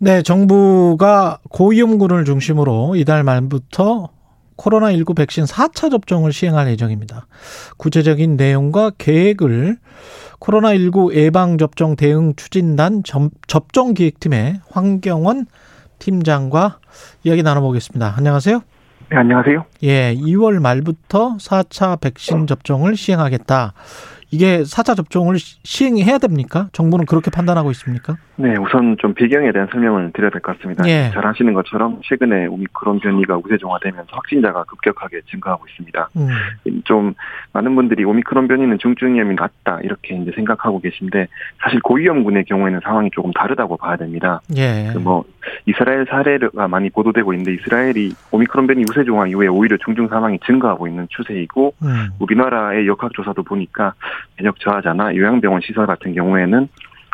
네, 정부가 고위험군을 중심으로 이달 말부터 코로나19 백신 4차 접종을 시행할 예정입니다. 구체적인 내용과 계획을 코로나19 예방접종 대응 추진단 점- 접종기획팀의 황경원 팀장과 이야기 나눠보겠습니다. 안녕하세요. 네, 안녕하세요. 예, 2월 말부터 4차 백신 접종을 시행하겠다. 이게 4차 접종을 시- 시행해야 됩니까? 정부는 그렇게 판단하고 있습니까? 네, 우선 좀 배경에 대한 설명을 드려야 될 것 같습니다. 예. 잘 아시는 것처럼 최근에 오미크론 변이가 우세종화되면서 확진자가 급격하게 증가하고 있습니다. 음. 좀 많은 분들이 오미크론 변이는 중증 위험이 낮다 이렇게 이제 생각하고 계신데 사실 고위험군의 경우에는 상황이 조금 다르다고 봐야 됩니다. 예. 그뭐 이스라엘 사례가 많이 보도되고 있는데 이스라엘이 오미크론 변이 우세종화 이후에 오히려 중증 사망이 증가하고 있는 추세이고 음. 우리나라의 역학조사도 보니까 면역 저하자나 요양병원 시설 같은 경우에는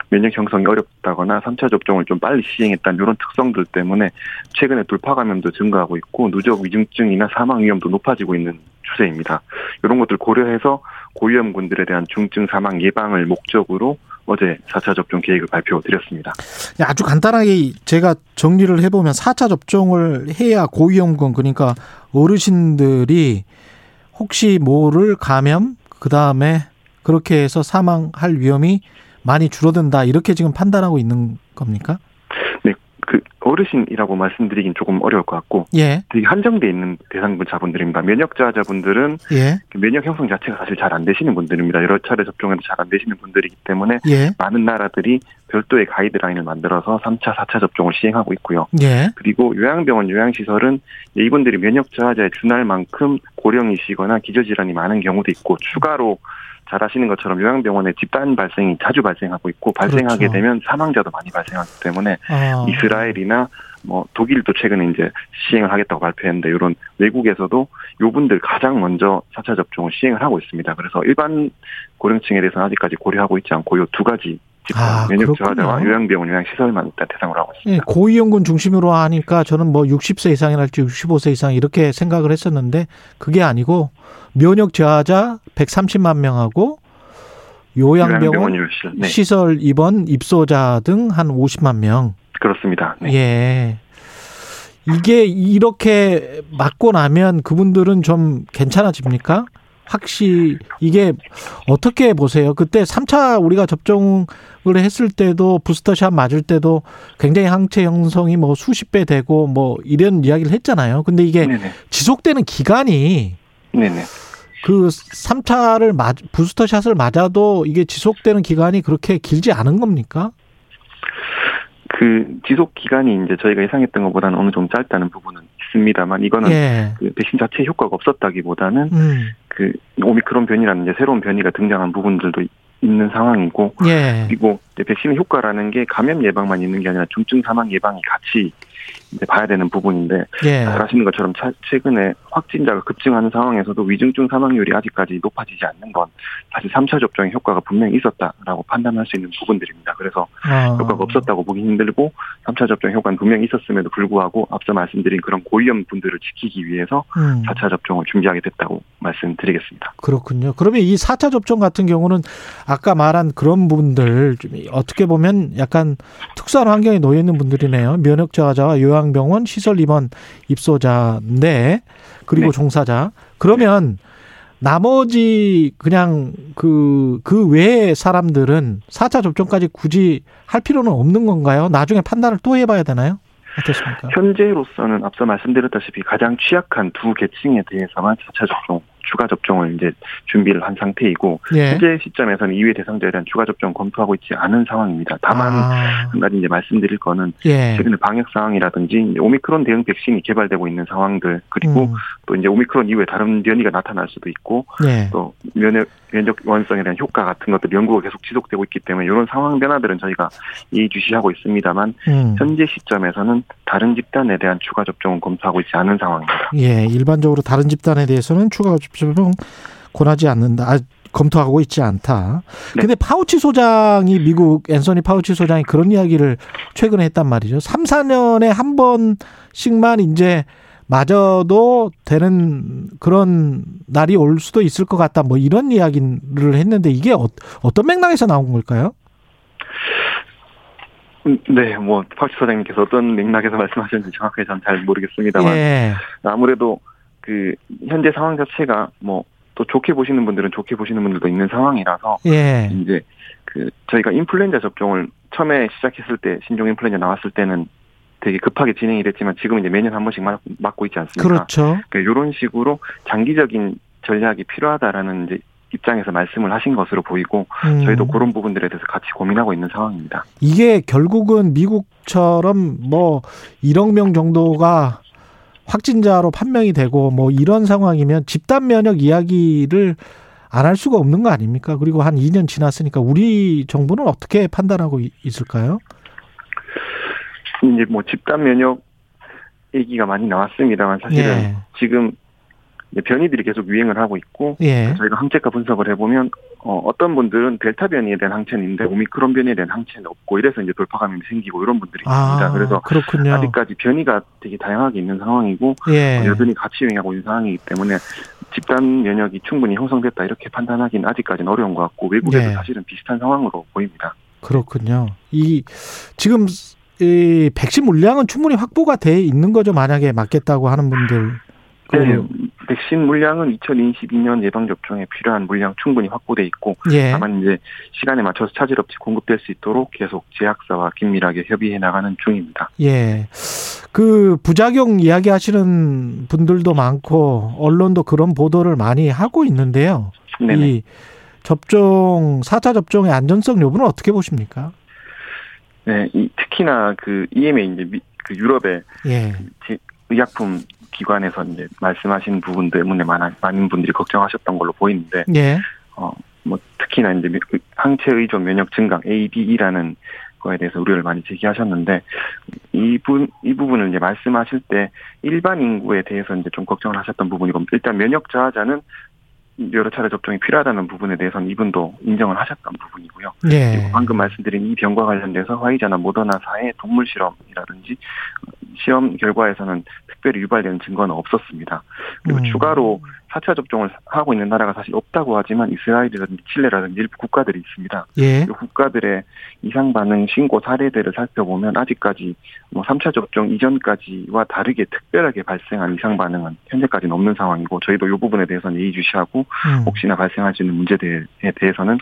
면역 형성이 어렵다거나 3차 접종을 좀 빨리 시행했다는 이런 특성들 때문에 최근에 돌파 감염도 증가하고 있고 누적 위중증이나 사망 위험도 높아지고 있는 추세입니다. 이런 것들 고려해서 고위험군들에 대한 중증 사망 예방을 목적으로 어제 4차 접종 계획을 발표드렸습니다. 네, 아주 간단하게 제가 정리를 해보면 4차 접종을 해야 고위험군 그러니까 어르신들이 혹시 모를 감염 그 다음에 그렇게 해서 사망할 위험이 많이 줄어든다 이렇게 지금 판단하고 있는 겁니까? 네, 그 어르신이라고 말씀드리긴 조금 어려울 것 같고 예. 되게 한정돼 있는 대상자분들입니다. 면역자자분들은 예. 면역 형성 자체가 사실 잘 안 되시는 분들입니다. 여러 차례 접종해도 잘 안 되시는 분들이기 때문에 예. 많은 나라들이 별도의 가이드라인을 만들어서 3차, 4차 접종을 시행하고 있고요. 예. 그리고 요양병원, 요양시설은 이분들이 면역 저하자에 준할 만큼 고령이시거나 기저질환이 많은 경우도 있고 추가로 잘 아시는 것처럼 요양병원에 집단 발생이 자주 발생하고 있고 발생하게 그렇죠. 되면 사망자도 많이 발생하기 때문에 아. 이스라엘이나 뭐 독일도 최근에 이제 시행을 하겠다고 발표했는데 이런 외국에서도 요분들 가장 먼저 4차 접종을 시행을 하고 있습니다. 그래서 일반 고령층에 대해서는 아직까지 고려하고 있지 않고 요 두 가지 아, 면역. 저하자와 요양병원, 요양시설만 일단 대상으로 하고 있습니다. 예, 고위험군 중심으로 하니까 저는 뭐 60세 이상이랄지 65세 이상 이렇게 생각을 했었는데 그게 아니고 면역 저하자 130만 명하고 요양병원 요양병원 네. 시설 입원 입소자 등 한 50만 명. 그렇습니다. 네. 예. 이게 이렇게 맞고 나면 그분들은 좀 괜찮아집니까? 확실히 이게 어떻게 보세요? 그때 3차 우리가 접종을 했을 때도 부스터샷 맞을 때도 굉장히 항체 형성이 뭐 수십 배 되고 뭐 이런 이야기를 했잖아요. 근데 이게 네네. 지속되는 기간이 네네. 그 3차를 맞 부스터샷을 맞아도 이게 지속되는 기간이 그렇게 길지 않은 겁니까? 그 지속 기간이 이제 저희가 예상했던 것보다는 어느 정도 짧다는 부분은 있습니다만 이거는 예. 그 백신 자체 의 효과가 없었다기보다는 음. 그 오미크론 변이라는 이제 새로운 변이가 등장한 부분들도 있는 상황이고 예. 그리고 백신의 효과라는 게 감염 예방만 있는 게 아니라 중증 사망 예방이 같이 이제 봐야 되는 부분인데 예. 잘 아시는 것처럼 차- 최근에 확진자가 급증하는 상황에서도 위중증 사망률이 아직까지 높아지지 않는 건 사실 3차 접종의 효과가 분명히 있었다라고 판단할 수 있는 부분들입니다. 그래서 아. 효과가 없었다고 보기 힘들고 3차 접종 효과는 분명히 있었음에도 불구하고 앞서 말씀드린 그런 고위험 분들을 지키기 위해서 음. 4차 접종을 준비하게 됐다고 말씀드리겠습니다. 그렇군요. 그러면 이 4차 접종 같은 경우는 아까 말한 그런 분들 좀 어떻게 보면 약간 특수한 환경에 놓여 있는 분들이네요. 면역 저하자와 요양 병원 시설 입원 입소자인데 그리고 네. 종사자. 그러면 나머지 그냥 그, 그 외의 사람들은 4차 접종까지 굳이 할 필요는 없는 건가요? 나중에 판단을 또 해봐야 되나요? 어떻습니까? 현재로서는 앞서 말씀드렸다시피 가장 취약한 두 계층에 대해서만 4차 접종, 추가 접종을 이제 준비를 한 상태이고 예. 현재 시점에서는 이외 대상자에 대한 추가 접종 검토하고 있지 않은 상황입니다. 다만 아, 한 가지 이제 말씀드릴 거는 예. 최근에 방역 상황이라든지 오미크론 대응 백신이 개발되고 있는 상황들 그리고 음, 또 이제 오미크론 이후에 다른 변이가 나타날 수도 있고 예. 또 면역 면역 원성에 대한 효과 같은 것들 연구가 계속 지속되고 있기 때문에 이런 상황 변화들은 저희가 예의주시하고 있습니다만 음. 현재 시점에서는 다른 집단에 대한 추가 접종은 검토하고 있지 않은 상황입니다. 예, 일반적으로 다른 집단에 대해서는 추가 접종 권하지 않는다. 아, 검토하고 있지 않다. 네. 근데 파우치 소장이 미국 앤서니 파우치 소장이 그런 이야기를 최근에 했단 말이죠. 3, 4년에 한 번씩만 이제 맞아도 되는 그런 날이 올 수도 있을 것 같다. 뭐 이런 이야기를 했는데 이게 어, 어떤 맥락에서 나온 걸까요? 음, 네, 뭐 파우치 소장님께서 어떤 맥락에서 말씀하셨는지 정확하게 저는 잘 모르겠습니다만 예. 아무래도 그 현재 상황 자체가 뭐 또 좋게 보시는 분들은 좋게 보시는 분들도 있는 상황이라서 예. 이제 그 저희가 인플루엔자 접종을 처음에 시작했을 때 신종 인플루엔자 나왔을 때는 되게 급하게 진행이 됐지만 지금 이제 매년 한 번씩 맞- 맞고 있지 않습니까? 그렇죠. 이런 식으로 장기적인 전략이 필요하다라는 이제 입장에서 말씀을 하신 것으로 보이고 음. 저희도 그런 부분들에 대해서 같이 고민하고 있는 상황입니다. 이게 결국은 미국처럼 뭐 1억 명 정도가 확진자로 판명이 되고 뭐 이런 상황이면 집단 면역 이야기를 안 할 수가 없는 거 아닙니까? 그리고 한 2년 지났으니까 우리 정부는 어떻게 판단하고 이- 있을까요? 이제 뭐 집단 면역 얘기가 많이 나왔습니다만 사실은 예. 지금 변이들이 계속 유행을 하고 있고 예. 저희가 항체가 분석을 해보면 어, 어떤 분들은 델타 변이에 대한 항체는 있는데 오미크론 변이에 대한 항체는 없고 이래서 이제 돌파 감염이 생기고 이런 분들이 있습니다. 아, 그래서 그렇군요. 아직까지 변이가 되게 다양하게 있는 상황이고 예. 어, 여전히 같이 유행하고 있는 상황이기 때문에 집단 면역이 충분히 형성됐다 이렇게 판단하기는 아직까지는 어려운 것 같고 외국에도 네. 사실은 비슷한 상황으로 보입니다. 그렇군요. 이 지금 이 백신 물량은 충분히 확보가 돼 있는 거죠. 만약에 맞겠다고 하는 분들. 네, 그, 백신 물량은 2022년 예방 접종에 필요한 물량 충분히 확보돼 있고 예. 다만 이제 시간에 맞춰서 차질 없이 공급될 수 있도록 계속 제약사와 긴밀하게 협의해 나가는 중입니다. 예. 그 부작용 이야기하시는 분들도 많고 언론도 그런 보도를 많이 하고 있는데요. 네네. 이 접종 4차 접종의 안전성 여부는 어떻게 보십니까? 네, 이, 특히나 그 EMA 이제 미- 그 유럽의 예. 제- 의약품 기관에서 이제 말씀하신 부분 때문에 많은 많은 분들이 걱정하셨던 걸로 보이는데 예. 어, 뭐 특히나 이제 미- 항체 의존 면역 증강 ADE라는 거에 대해서 우려를 많이 제기하셨는데 이분 이 부분을 이제 말씀하실 때 일반 인구에 대해서 이제 좀 걱정을 하셨던 부분이고 일단 면역 저하자는 여러 차례 접종이 필요하다는 부분에 대해서는 이분도 인정을 하셨던 부분이고요. 예. 그리고 방금 말씀드린 이 병과 관련돼서 화이자나 모더나사의 동물 실험이라든지 시험 결과에서는 특별히 유발되는 증거는 없었습니다. 그리고 음. 추가로 4차 접종을 하고 있는 나라가 사실 없다고 하지만 이스라엘이라든지 칠레라든지 일부 국가들이 있습니다. 예. 이 국가들의 이상 반응 신고 사례들을 살펴보면 아직까지 뭐 3차 접종 이전까지와 다르게 특별하게 발생한 이상 반응은 현재까지는 없는 상황이고 저희도 이 부분에 대해서는 예의주시하고 음. 혹시나 발생할 수 있는 문제들에 대해서는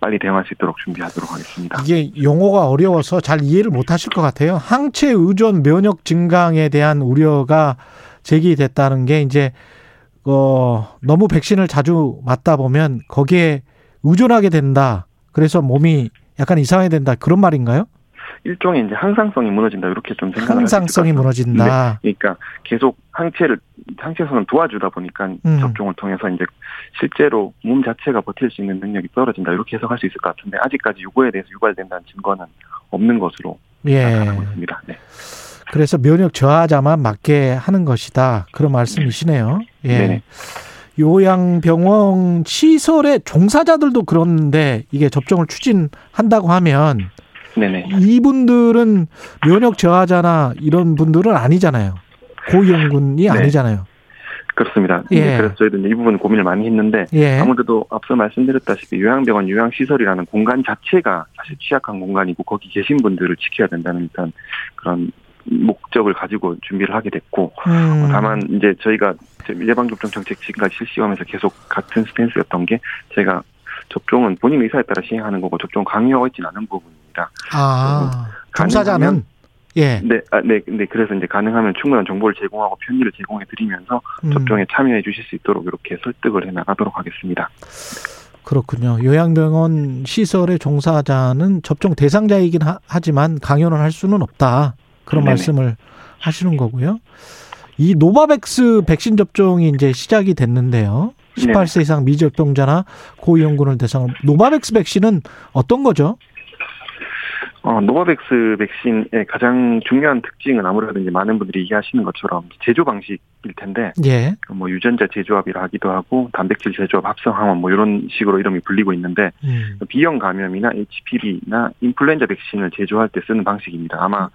빨리 대응할 수 있도록 준비하도록 하겠습니다. 이게 용어가 어려워서 잘 이해를 못 하실 것 같아요. 항체 의존 면역 증강에 대한 우려가 제기됐다는 게 이제 어 너무 백신을 자주 맞다 보면 거기에 의존하게 된다. 그래서 몸이 약간 이상하게 된다. 그런 말인가요? 일종의 이제 항상성이 무너진다 이렇게 좀 생각을 항상성이. 무너진다. 네, 그러니까 계속 항체를 항체선은 도와주다 보니까 음. 접종을 통해서 이제 실제로 몸 자체가 버틸 수 있는 능력이 떨어진다 이렇게 해석할 수 있을 것 같은데 아직까지 이거에 대해서 유발된다는 증거는 없는 것으로 예. 나타나고 있습니다. 네. 그래서 면역 저하자만 맞게 하는 것이다. 그런 말씀이시네요. 예. 네네. 요양병원 시설의 종사자들도 그런데 이게 접종을 추진한다고 하면 네네. 이분들은 면역 저하자나 이런 분들은 아니잖아요. 고위험군이 네. 아니잖아요. 그렇습니다. 예. 네, 그래서 저희도 이 부분 고민을 많이 했는데 예. 아무래도 앞서 말씀드렸다시피 요양병원 요양시설이라는 공간 자체가 사실 취약한 공간이고 거기 계신 분들을 지켜야 된다는 일단 그런 목적을 가지고 준비를 하게 됐고 음. 다만 이제 저희가 예방접종 정책 지금까지 실시하면서 계속 같은 스탠스였던 게 제가 접종은 본인 의사에 따라 시행하는 거고 접종 강요하고 있지는 않은 부분입니다. 아, 가능하면 예. 네, 아, 네, 네, 그래서 이제 가능하면 충분한 정보를 제공하고 편의를 제공해 드리면서 음. 접종에 참여해 주실 수 있도록 이렇게 설득을 해 나가도록 하겠습니다. 그렇군요. 요양병원 시설의 종사자는 접종 대상자이긴 하, 하지만 강요는 할 수는 없다. 그런 네네. 말씀을 하시는 거고요. 이 노바백스 백신 접종이 이제 시작이 됐는데요. 18세 이상 미접종자나 고위험군을 대상으로 노바백스 백신은 어떤 거죠? 어, 노바백스 백신의 가장 중요한 특징은 아무래도 이제 많은 분들이 얘기하시는 것처럼 제조 방식 일 텐데, 예. 뭐 유전자 재조합이라 하기도 하고 단백질 재조합 합성 항원 뭐 이런 식으로 이름이 불리고 있는데 음. B형 간염이나 HPV나 인플루엔자 백신을 제조할 때 쓰는 방식입니다. 아마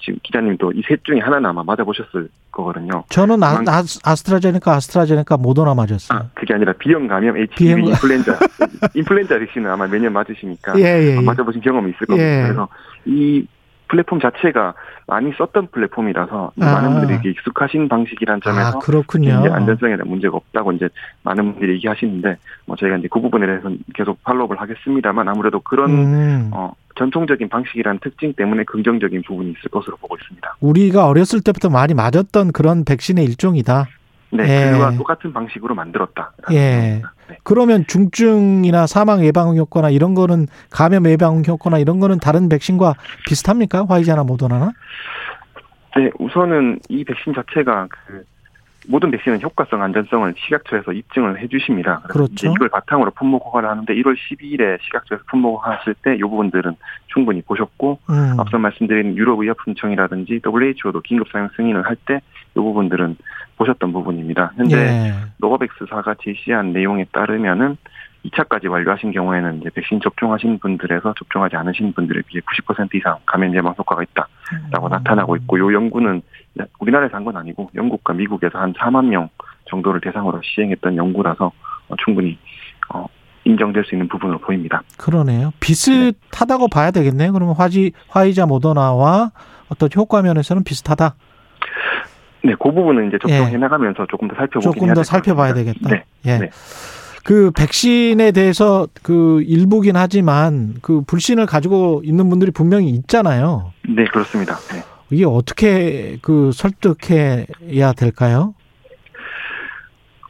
지금 기자님도 이 셋 중에 하나는 아마 맞아보셨을 거거든요. 저는 아, 아, 아스트라제네카, 아스트라제네카 모더나 맞았어요. 아, 그게 아니라 B형 감염, HPV, B형 인플루엔자. 인플루엔자 백신은 아마 매년 맞으시니까 예, 예, 예. 맞아보신 경험이 있을 겁니다. 예. 그래서 이 플랫폼 자체가 많이 썼던 플랫폼이라서 아. 많은 분들이 익숙하신 방식이란 점에서 아, 그렇군요. 이제 안전성에 대한 문제가 없다고 이제 많은 분들이 얘기하시는데 뭐 저희가 이제 그 부분에 대해서는 계속 팔로우를 하겠습니다만 아무래도 그런 음. 어, 전통적인 방식이라는 특징 때문에 긍정적인 부분이 있을 것으로 보고 있습니다. 우리가 어렸을 때부터 많이 맞았던 그런 백신의 일종이다. 네, 예. 그와 똑같은 방식으로 만들었다. 예. 그러면 중증이나 사망 예방 효과나 이런 거는 감염 예방 효과나 이런 거는 다른 백신과 비슷합니까? 화이자나 모더나나? 네, 우선은 이 백신 자체가 그 모든 백신은 효과성, 안전성을 식약처에서 입증을 해주십니다. 그렇죠. 이걸 바탕으로 품목 허가를 하는데 1월 12일에 식약처에서 품목 허가하실 때 이 부분들은 충분히 보셨고 음. 앞서 말씀드린 유럽의약품청이라든지 WHO도 긴급 사용 승인을 할 때 이 부분들은 보셨던 부분입니다. 현재 예. 노바백스사가 제시한 내용에 따르면은 2차까지 완료하신 경우에는 이제 백신 접종하신 분들에서 접종하지 않으신 분들에 비해 90% 이상 감염 예방 효과가 있다라고 음. 나타나고 있고 요 연구는 우리나라에서 한 건 아니고 영국과 미국에서 한 4만 명 정도를 대상으로 시행했던 연구라서 어, 충분히 어, 인정될 수 있는 부분으로 보입니다. 그러네요. 비슷하다고 봐야 되겠네요. 그러면 화지, 화이자 모더나와 어떤 효과 면에서는 비슷하다. 네, 그 부분은 이제 접종해 예. 나가면서 조금 더 살펴보긴 조금 더 살펴봐야. 되겠다. 네. 예. 네. 그 백신에 대해서 그 일부긴 하지만 그 불신을 가지고 있는 분들이 분명히 있잖아요. 네, 그렇습니다. 네. 이게 어떻게 그 설득해야 될까요?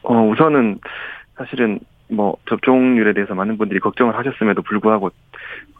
어, 우선은 사실은 뭐 접종률에 대해서 많은 분들이 걱정을 하셨음에도 불구하고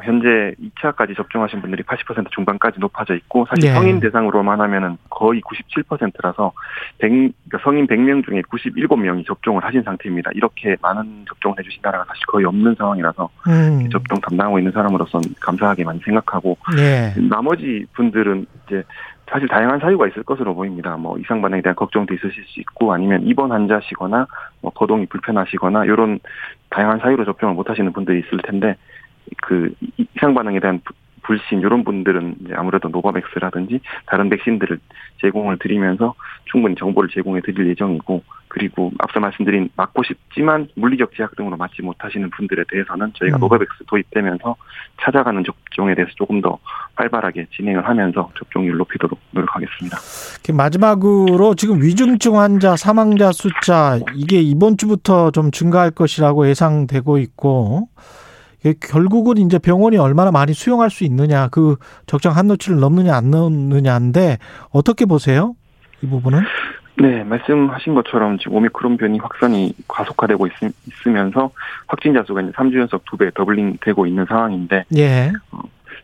현재 2차까지 접종하신 분들이 80% 중반까지 높아져 있고 사실 네. 성인 대상으로만 하면은 거의 97%라서 100, 그러니까 성인 100명 중에 97명이 접종을 하신 상태입니다. 이렇게 많은 접종을 해주신 나라가 사실 거의 없는 상황이라서 음. 접종 담당하고 있는 사람으로서는 감사하게 많이 생각하고 예. 나머지 분들은 이제 사실 다양한 사유가 있을 것으로 보입니다. 뭐 이상 반응에 대한 걱정도 있으실 수 있고 아니면 입원 환자시거나 뭐 거동이 불편하시거나 이런 다양한 사유로 접종을 못 하시는 분들이 있을 텐데 그 이- 이상 반응에 대한 부- 불신 이런 분들은 이제 아무래도 노바백스라든지 다른 백신들을 제공을 드리면서 충분히 정보를 제공해 드릴 예정이고 그리고 앞서 말씀드린 맞고 싶지만 물리적 제약 등으로 맞지 못하시는 분들에 대해서는 저희가 음. 노바백스 도입되면서 찾아가는 접종에 대해서 조금 더 활발하게 진행을 하면서 접종률 높이도록 노력하겠습니다. 마지막으로 지금 위중증 환자 사망자 숫자 이게 이번 주부터 좀 증가할 것이라고 예상되고 있고 결국은 이제 병원이 얼마나 많이 수용할 수 있느냐 그 적정 한도치를 넘느냐 안 넘느냐인데 어떻게 보세요? 이 부분은? 네, 말씀하신 것처럼 지금 오미크론 변이 확산이 가속화되고 있, 으면서 확진자 수가 이제 3주 연속 두 배 더블링 되고 있는 상황인데 예.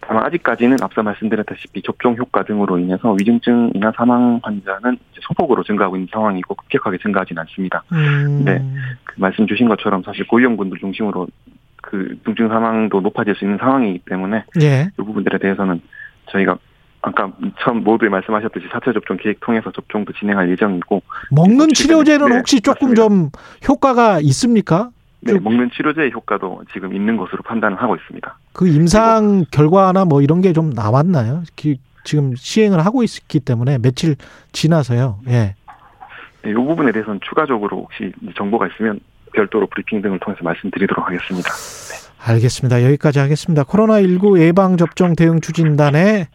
다만 아직까지는 앞서 말씀드렸다시피 접종 효과 등으로 인해서 위중증이나 사망 환자는 소폭으로 증가하고 있는 상황이고 급격하게 증가하지는 않습니다. 음. 네. 그 말씀 주신 것처럼 사실 고위험군들 중심으로 그 중증 사망도 높아질 수 있는 상황이기 때문에 예. 이 부분들에 대해서는 저희가 아까 처음 모두에 말씀하셨듯이 4차 접종 계획 통해서 접종도 진행할 예정이고 먹는 네, 치료제는 네, 혹시 조금 좀 효과가 있습니까? 네, 먹는 치료제의 효과도 지금 있는 것으로 판단을 하고 있습니다. 그 임상 결과나 뭐 이런 게 좀 나왔나요? 기- 지금 시행을 하고 있기 때문에 며칠 지나서요. 예. 네, 이 부분에 대해서는 추가적으로 혹시 정보가 있으면 별도로 브리핑 등을 통해서 말씀드리도록 하겠습니다. 알겠습니다. 여기까지 하겠습니다. 코로나19 예방접종 대응 추진단의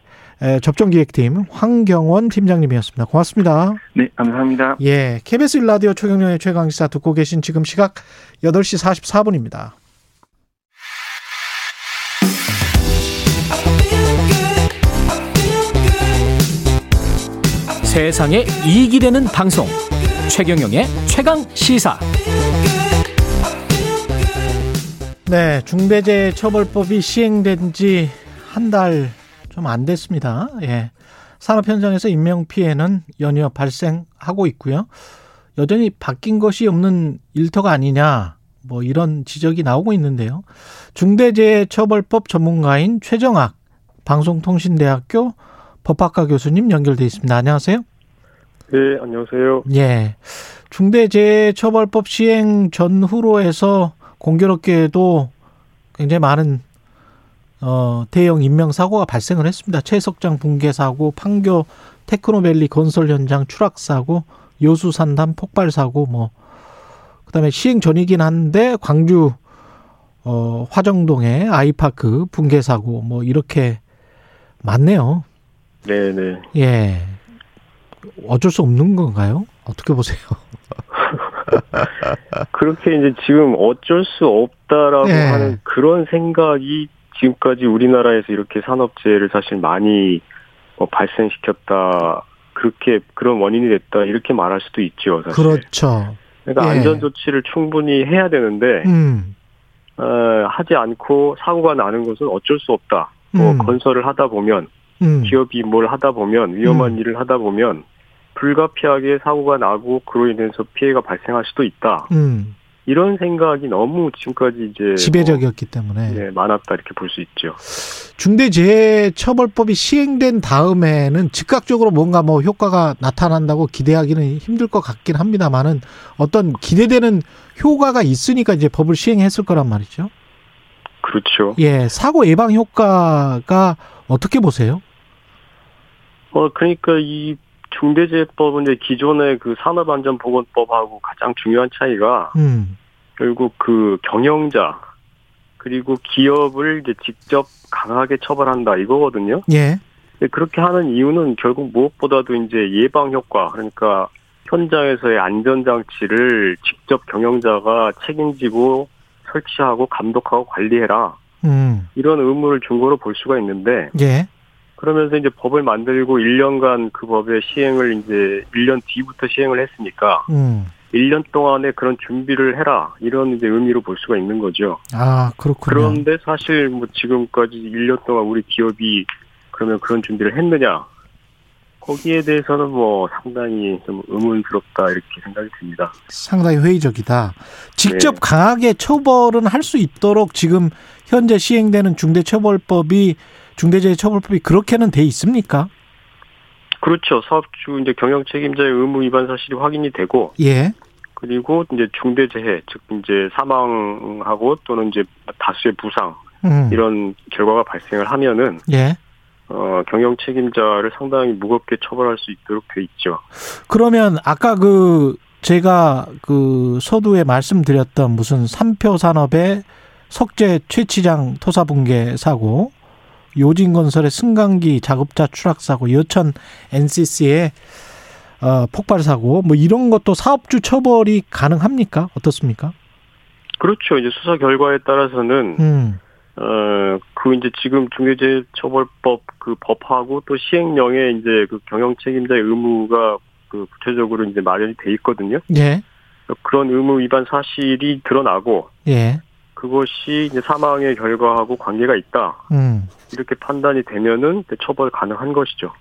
에, 접종 기획팀 황경원 팀장님이었습니다. 고맙습니다. 네, 감사합니다. 예. KBS 일라디오 최경련의 최강 시사 듣고 계신 지금 시각 8시 44분입니다. 세상에 이익이 되는 방송 최경영의 최강 시사 네, 중대재해 처벌법이 시행된 지 한 달 좀 안 됐습니다. 예. 산업 현장에서 인명 피해는 연이어 발생하고 있고요. 여전히 바뀐 것이 없는 일터가 아니냐. 뭐 이런 지적이 나오고 있는데요. 중대재해처벌법 전문가인 최정학 방송통신대학교 법학과 교수님 연결돼 있습니다. 안녕하세요. 네, 안녕하세요. 예. 중대재해처벌법 시행 전후로 해서 공교롭게도 굉장히 많은 어, 대형 인명 사고가 발생을 했습니다. 최석장 붕괴 사고, 판교 테크노밸리 건설 현장 추락 사고, 요수 산담 폭발 사고 뭐 그다음에 시행 전이긴 한데 광주 어, 화정동의 아이파크 붕괴 사고 뭐 이렇게 많네요. 네, 네. 예. 어쩔 수 없는 건가요? 어떻게 보세요? 그렇게 이제 지금 어쩔 수 없다라고 네. 하는 그런 생각이 지금까지 우리나라에서 이렇게 산업재해를 사실 많이 어, 발생시켰다. 그렇게 그런 원인이 됐다. 이렇게 말할 수도 있죠. 사실. 그렇죠. 그러니까 예. 안전 조치를 충분히 해야 되는데 음. 어, 하지 않고 사고가 나는 것은 어쩔 수 없다. 뭐 음. 건설을 하다 보면 음. 기업이 뭘 하다 보면 위험한 음. 일을 하다 보면 불가피하게 사고가 나고 그로 인해서 피해가 발생할 수도 있다. 음. 이런 생각이 너무 지금까지 이제 지배적이었기 때문에 뭐, 네, 많았다 이렇게 볼 수 있죠. 중대재해처벌법이 시행된 다음에는 즉각적으로 뭔가 뭐 효과가 나타난다고 기대하기는 힘들 것 같긴 합니다만은 어떤 기대되는 효과가 있으니까 이제 법을 시행했을 거란 말이죠. 그렇죠. 예, 사고 예방 효과가 어떻게 보세요? 어 그러니까 이 중대재해법은 이제 기존의 그 산업안전보건법하고 가장 중요한 차이가 음. 결국 그 경영자 그리고 기업을 이제 직접 강하게 처벌한다 이거거든요. 예. 그렇게 하는 이유는 결국 무엇보다도 이제 예방 효과 그러니까 현장에서의 안전 장치를 직접 경영자가 책임지고 설치하고 감독하고 관리해라 음. 이런 의무를 준 거로 볼 수가 있는데 예. 그러면서 이제 법을 만들고 1년간 그 법의 시행을 이제 1년 뒤부터 시행을 했으니까 음. 1년 동안에 그런 준비를 해라 이런 이제 의미로 볼 수가 있는 거죠. 아, 그렇군요. 그런데 사실 뭐 지금까지 1년 동안 우리 기업이 그러면 그런 준비를 했느냐? 거기에 대해서는 뭐 상당히 좀 의문스럽다 이렇게 생각이 듭니다. 상당히 회의적이다. 직접 네. 강하게 처벌은 할 수 있도록 지금 현재 시행되는 중대처벌법이 중대재해처벌법이 그렇게는 돼 있습니까? 그렇죠. 사업주 이제 경영 책임자의 의무 위반 사실이 확인이 되고 예. 그리고 이제 중대재해 즉 이제 사망하고 또는 이제 다수의 부상 음. 이런 결과가 발생을 하면은 예. 어, 경영 책임자를 상당히 무겁게 처벌할 수 있도록 돼 있죠. 그러면 아까 그 제가 그 서두에 말씀드렸던 무슨 삼표 산업의 석재 최치장 토사 붕괴 사고, 요진건설의 승강기 작업자 추락 사고, 여천 NCC의 어, 폭발 사고, 뭐 이런 것도 사업주 처벌이 가능합니까? 어떻습니까? 그렇죠. 이제 수사 결과에 따라서는 음, 어, 그 이제 지금 중대재해처벌법 그 법하고 또 시행령에 이제 그 경영 책임자의 의무가 그 구체적으로 이제 마련이 돼 있거든요. 예, 그런 의무 위반 사실이 드러나고 예, 그것이 이제 사망의 결과하고 관계가 있다. 음. 이렇게 판단이 되면은 처벌 가능한 것이죠.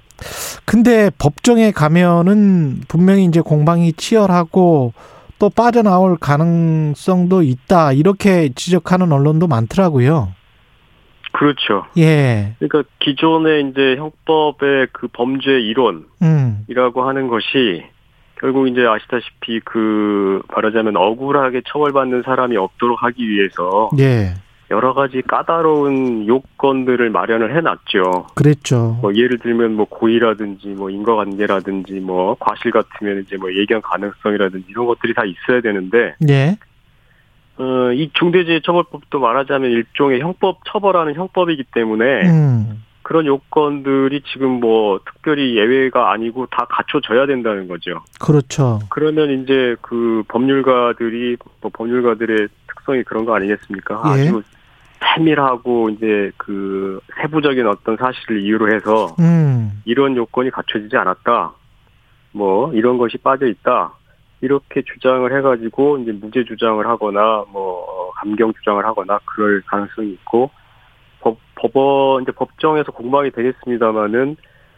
근데 법정에 가면은 분명히 이제 공방이 치열하고 또 빠져나올 가능성도 있다. 이렇게 지적하는 언론도 많더라고요. 그렇죠. 예. 그러니까 기존의 이제 형법의 그 범죄 이론이라고 음. 하는 것이 결국 이제 아시다시피 그 말하자면 억울하게 처벌받는 사람이 없도록 하기 위해서 예. 여러 가지 까다로운 요건들을 마련을 해놨죠. 그랬죠. 뭐 예를 들면 뭐 고의라든지 뭐 인과관계라든지 뭐 과실 같으면 이제 뭐 예견 가능성이라든지 이런 것들이 다 있어야 되는데 예. 어, 이 중대재해처벌법도 말하자면 일종의 형법 처벌하는 형법이기 때문에 음. 그런 요건들이 지금 뭐 특별히 예외가 아니고 다 갖춰져야 된다는 거죠. 그렇죠. 그러면 이제 그 법률가들이 뭐 법률가들의 특성이 그런 거 아니겠습니까? 예. 아주 세밀하고 이제 그 세부적인 어떤 사실을 이유로 해서 음. 이런 요건이 갖춰지지 않았다. 뭐 이런 것이 빠져 있다. 이렇게 주장을 해가지고 이제 무죄 주장을 하거나 뭐 어, 감경 주장을 하거나 그럴 가능성이 있고 법 법원 이제 법정에서 공방이 되겠습니다마는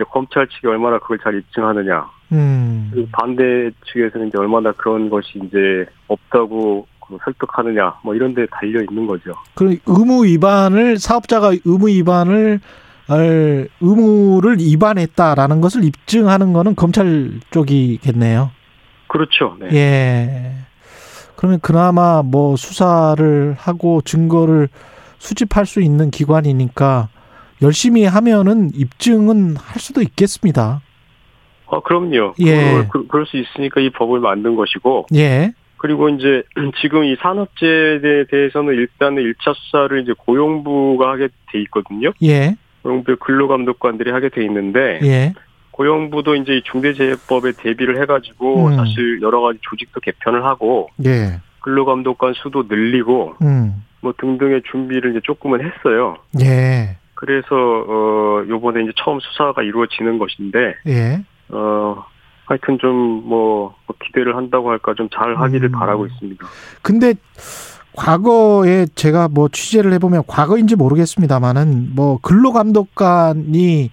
검찰 측이 얼마나 그걸 잘 입증하느냐 음. 반대 측에서는 이제 얼마나 그런 것이 이제 없다고 그 설득하느냐 뭐 이런 데 달려 있는 거죠. 그 의무 위반을 사업자가 의무 위반을 을 의무를 위반했다라는 것을 입증하는 거는 검찰 쪽이겠네요. 그렇죠. 네. 예. 그러면 그나마 뭐 수사를 하고 증거를 수집할 수 있는 기관이니까 열심히 하면은 입증은 할 수도 있겠습니다. 아 그럼요. 예. 그, 그 럴 수 있으니까 이 법을 만든 것이고 예. 그리고 이제 지금 이 산업재해에 대해서는 일단은 1차 수사를 이제 고용부가 하게 돼 있거든요. 예. 고용부 근로감독관들이 하게 돼 있는데 예. 고용부도 이제 이 중대재해법에 대비를 해가지고 음. 사실 여러 가지 조직도 개편을 하고 예. 근로감독관 수도 늘리고 음. 뭐 등등의 준비를 이제 조금은 했어요. 예. 그래서 어 요번에 이제 처음 수사가 이루어지는 것인데 예. 어 하여튼 좀 뭐 기대를 한다고 할까 좀 잘 하기를 음. 바라고 있습니다. 근데 과거에 제가 뭐 취재를 해보면 과거인지 모르겠습니다만은 뭐 근로감독관이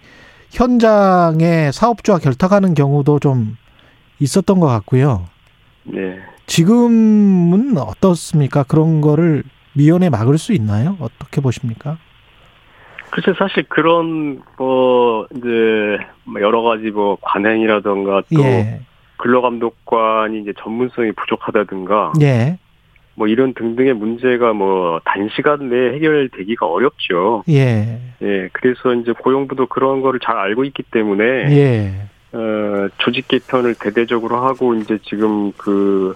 현장에 사업주와 결탁하는 경우도 좀 있었던 것 같고요. 네. 지금은 어떻습니까? 그런 거를 미연에 막을 수 있나요? 어떻게 보십니까? 글쎄 사실 그런 뭐 이제 뭐 여러 가지 뭐 관행이라던가 또 예. 근로감독관이 이제 전문성이 부족하다든가 예. 뭐 이런 등등의 문제가 뭐 단시간 내에 해결되기가 어렵죠. 예. 예, 그래서 이제 고용부도 그런 거를 잘 알고 있기 때문에 예. 어, 조직 개편을 대대적으로 하고 이제 지금 그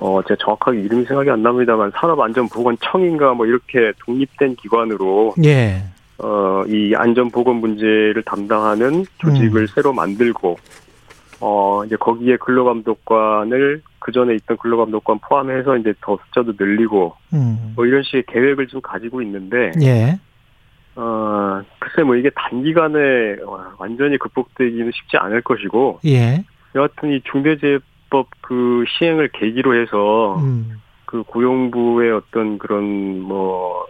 어, 제가 정확하게 이름이 생각이 안 납니다만 산업안전보건청인가 뭐 이렇게 독립된 기관으로 예. 어, 이 안전보건 문제를 담당하는 조직을 음. 새로 만들고 어, 이제 거기에 근로감독관을 그 전에 있던 근로감독관 포함해서 이제 더 숫자도 늘리고 음. 뭐 이런 식의 계획을 좀 가지고 있는데 예. 어, 글쎄 뭐 이게 단기간에 어, 완전히 극복되기는 쉽지 않을 것이고 예. 여하튼 이 중대재해 법 그 시행을 계기로 해서 음. 그 고용부의 어떤 그런 뭐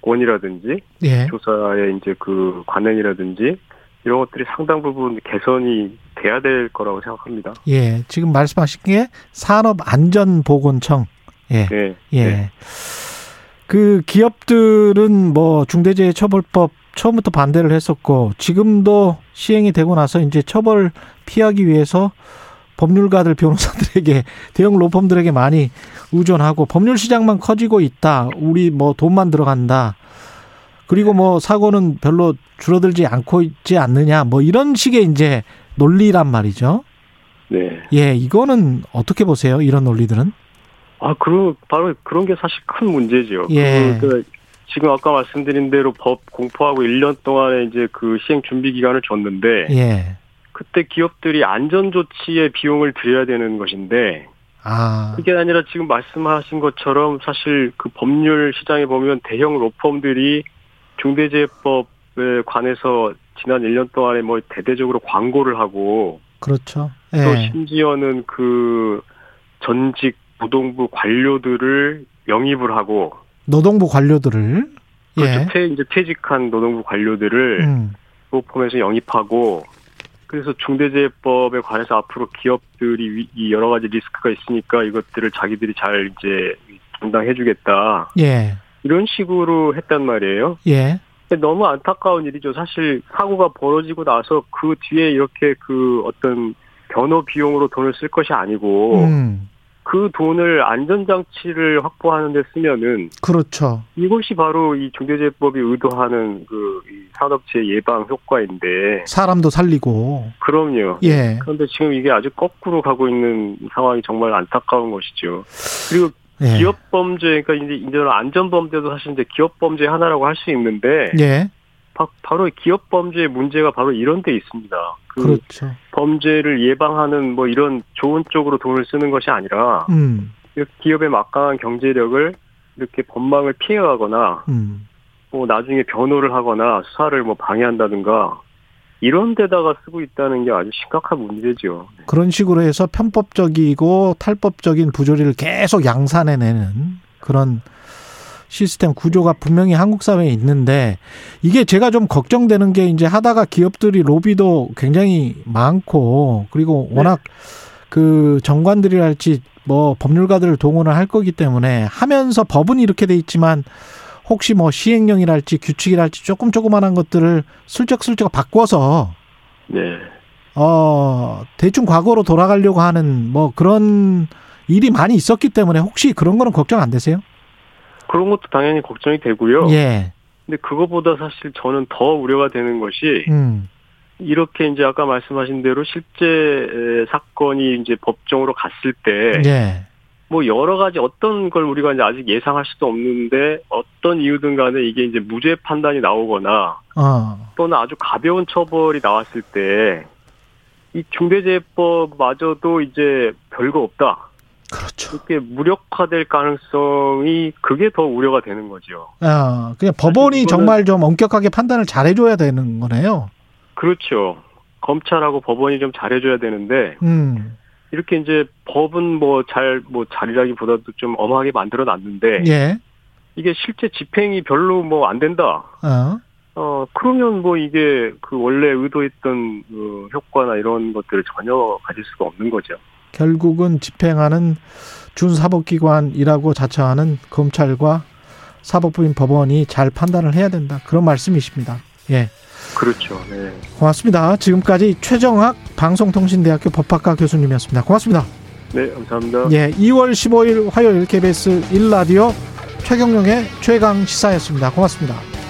조사권이라든지 예. 조사의 이제 그 관행이라든지 이런 것들이 상당 부분 개선이 돼야 될 거라고 생각합니다. 예. 지금 말씀하신 게 산업안전보건청. 예. 네. 예. 네. 그 기업들은 뭐 중대재해처벌법 처음부터 반대를 했었고 지금도 시행이 되고 나서 이제 처벌 피하기 위해서 법률가들 변호사들에게 대형 로펌들에게 많이 의존하고 법률 시장만 커지고 있다. 우리 뭐 돈만 들어간다. 그리고 뭐 사고는 별로 줄어들지 않고 있지 않느냐. 뭐 이런 식의 이제 논리란 말이죠. 네. 예, 이거는 어떻게 보세요? 이런 논리들은? 아, 그 바로 그런 게 사실 큰 문제죠. 예. 그, 그 지금 아까 말씀드린 대로 법 공포하고 1년 동안에 이제 그 시행 준비 기간을 줬는데 예. 그때 기업들이 안전 조치에 비용을 들여야 되는 것인데 아. 그게 아니라 지금 말씀하신 것처럼 사실 그 법률 시장에 보면 대형 로펌들이 중대재해법에 관해서 지난 1년 동안에 뭐 대대적으로 광고를 하고 그렇죠. 또 예. 심지어는 그 전직 노동부 관료들을 영입을 하고 노동부 관료들을 그렇죠. 예. 퇴, 이제 퇴직한 노동부 관료들을 음. 로펌에서 영입하고 그래서 중대재해법에 관해서 앞으로 기업들이 위- 이 여러 가지 리스크가 있으니까 이것들을 자기들이 잘 이제 담당해주겠다 예. 이런 식으로 했단 말이에요. 예. 너무 안타까운 일이죠. 사실 사고가 벌어지고 나서 그 뒤에 이렇게 그 어떤 변호 비용으로 돈을 쓸 것이 아니고 음. 그 돈을 안전장치를 확보하는 데 쓰면은 그렇죠. 이것이 바로 이 중대재해법이 의도하는 그이 산업재해 예방 효과인데 사람도 살리고. 그럼요. 예. 그런데 지금 이게 아주 거꾸로 가고 있는 상황이 정말 안타까운 것이죠. 그리고 예. 기업 범죄, 그러니까 이제 이제는 안전 범죄도 사실 이제 기업 범죄 하나라고 할 수 있는데 예. 바, 로 기업 범죄의 문제가 바로 이런 데 있습니다. 그 그렇죠. 범죄를 예방하는 뭐 이런 좋은 쪽으로 돈을 쓰는 것이 아니라 음. 기업의 막강한 경제력을 이렇게 법망을 피해가거나 음. 뭐 나중에 변호를 하거나 수사를 뭐 방해한다든가 이런 데다가 쓰고 있다는 게 아주 심각한 문제죠. 그런 식으로 해서 편법적이고 탈법적인 부조리를 계속 양산해내는 그런 시스템 구조가 분명히 한국 사회에 있는데 이게 제가 좀 걱정되는 게 이제 하다가 기업들이 로비도 굉장히 많고 그리고 워낙 그 정관들이랄지 뭐 법률가들을 동원을 할 거기 때문에 하면서 법은 이렇게 돼 있지만 혹시 뭐 시행령이랄지 규칙이랄지 조금 조그만한 것들을 슬쩍슬쩍 바꿔서 네. 어, 대충 과거로 돌아가려고 하는 뭐 그런 일이 많이 있었기 때문에 혹시 그런 거는 걱정 안 되세요? 그런 것도 당연히 걱정이 되고요. 예. 근데 그거보다 사실 저는 더 우려가 되는 것이 음. 이렇게 이제 아까 말씀하신 대로 실제 에, 사건이 이제 법정으로 갔을 때 예. 뭐 여러 가지 어떤 걸 우리가 이제 아직 예상할 수도 없는데 어떤 이유든 간에 이게 이제 무죄 판단이 나오거나 어. 또는 아주 가벼운 처벌이 나왔을 때 이 중대재해법마저도 이제 별거 없다. 그렇죠. 이렇게 무력화될 가능성이 그게 더 우려가 되는 거죠. 어, 그냥 법원이 정말 좀 엄격하게 판단을 잘 해줘야 되는 거네요. 그렇죠. 검찰하고 법원이 좀 잘해줘야 되는데 음. 이렇게 이제 법은 뭐잘뭐 잘이라기보다도 좀 엄하게 만들어 놨는데 예. 이게 실제 집행이 별로 뭐 안 된다. 어. 어 그러면 뭐 이게 그 원래 의도했던 그 효과나 이런 것들을 전혀 가질 수가 없는 거죠. 결국은 집행하는 준사법기관이라고 자처하는 검찰과 사법부인 법원이 잘 판단을 해야 된다. 그런 말씀이십니다. 예. 그렇죠. 네. 고맙습니다. 지금까지 최정학 방송통신대학교 법학과 교수님이었습니다. 고맙습니다. 네, 감사합니다. 예, 2월 15일 화요일 KBS 1라디오 최경영의 최강 시사였습니다. 고맙습니다.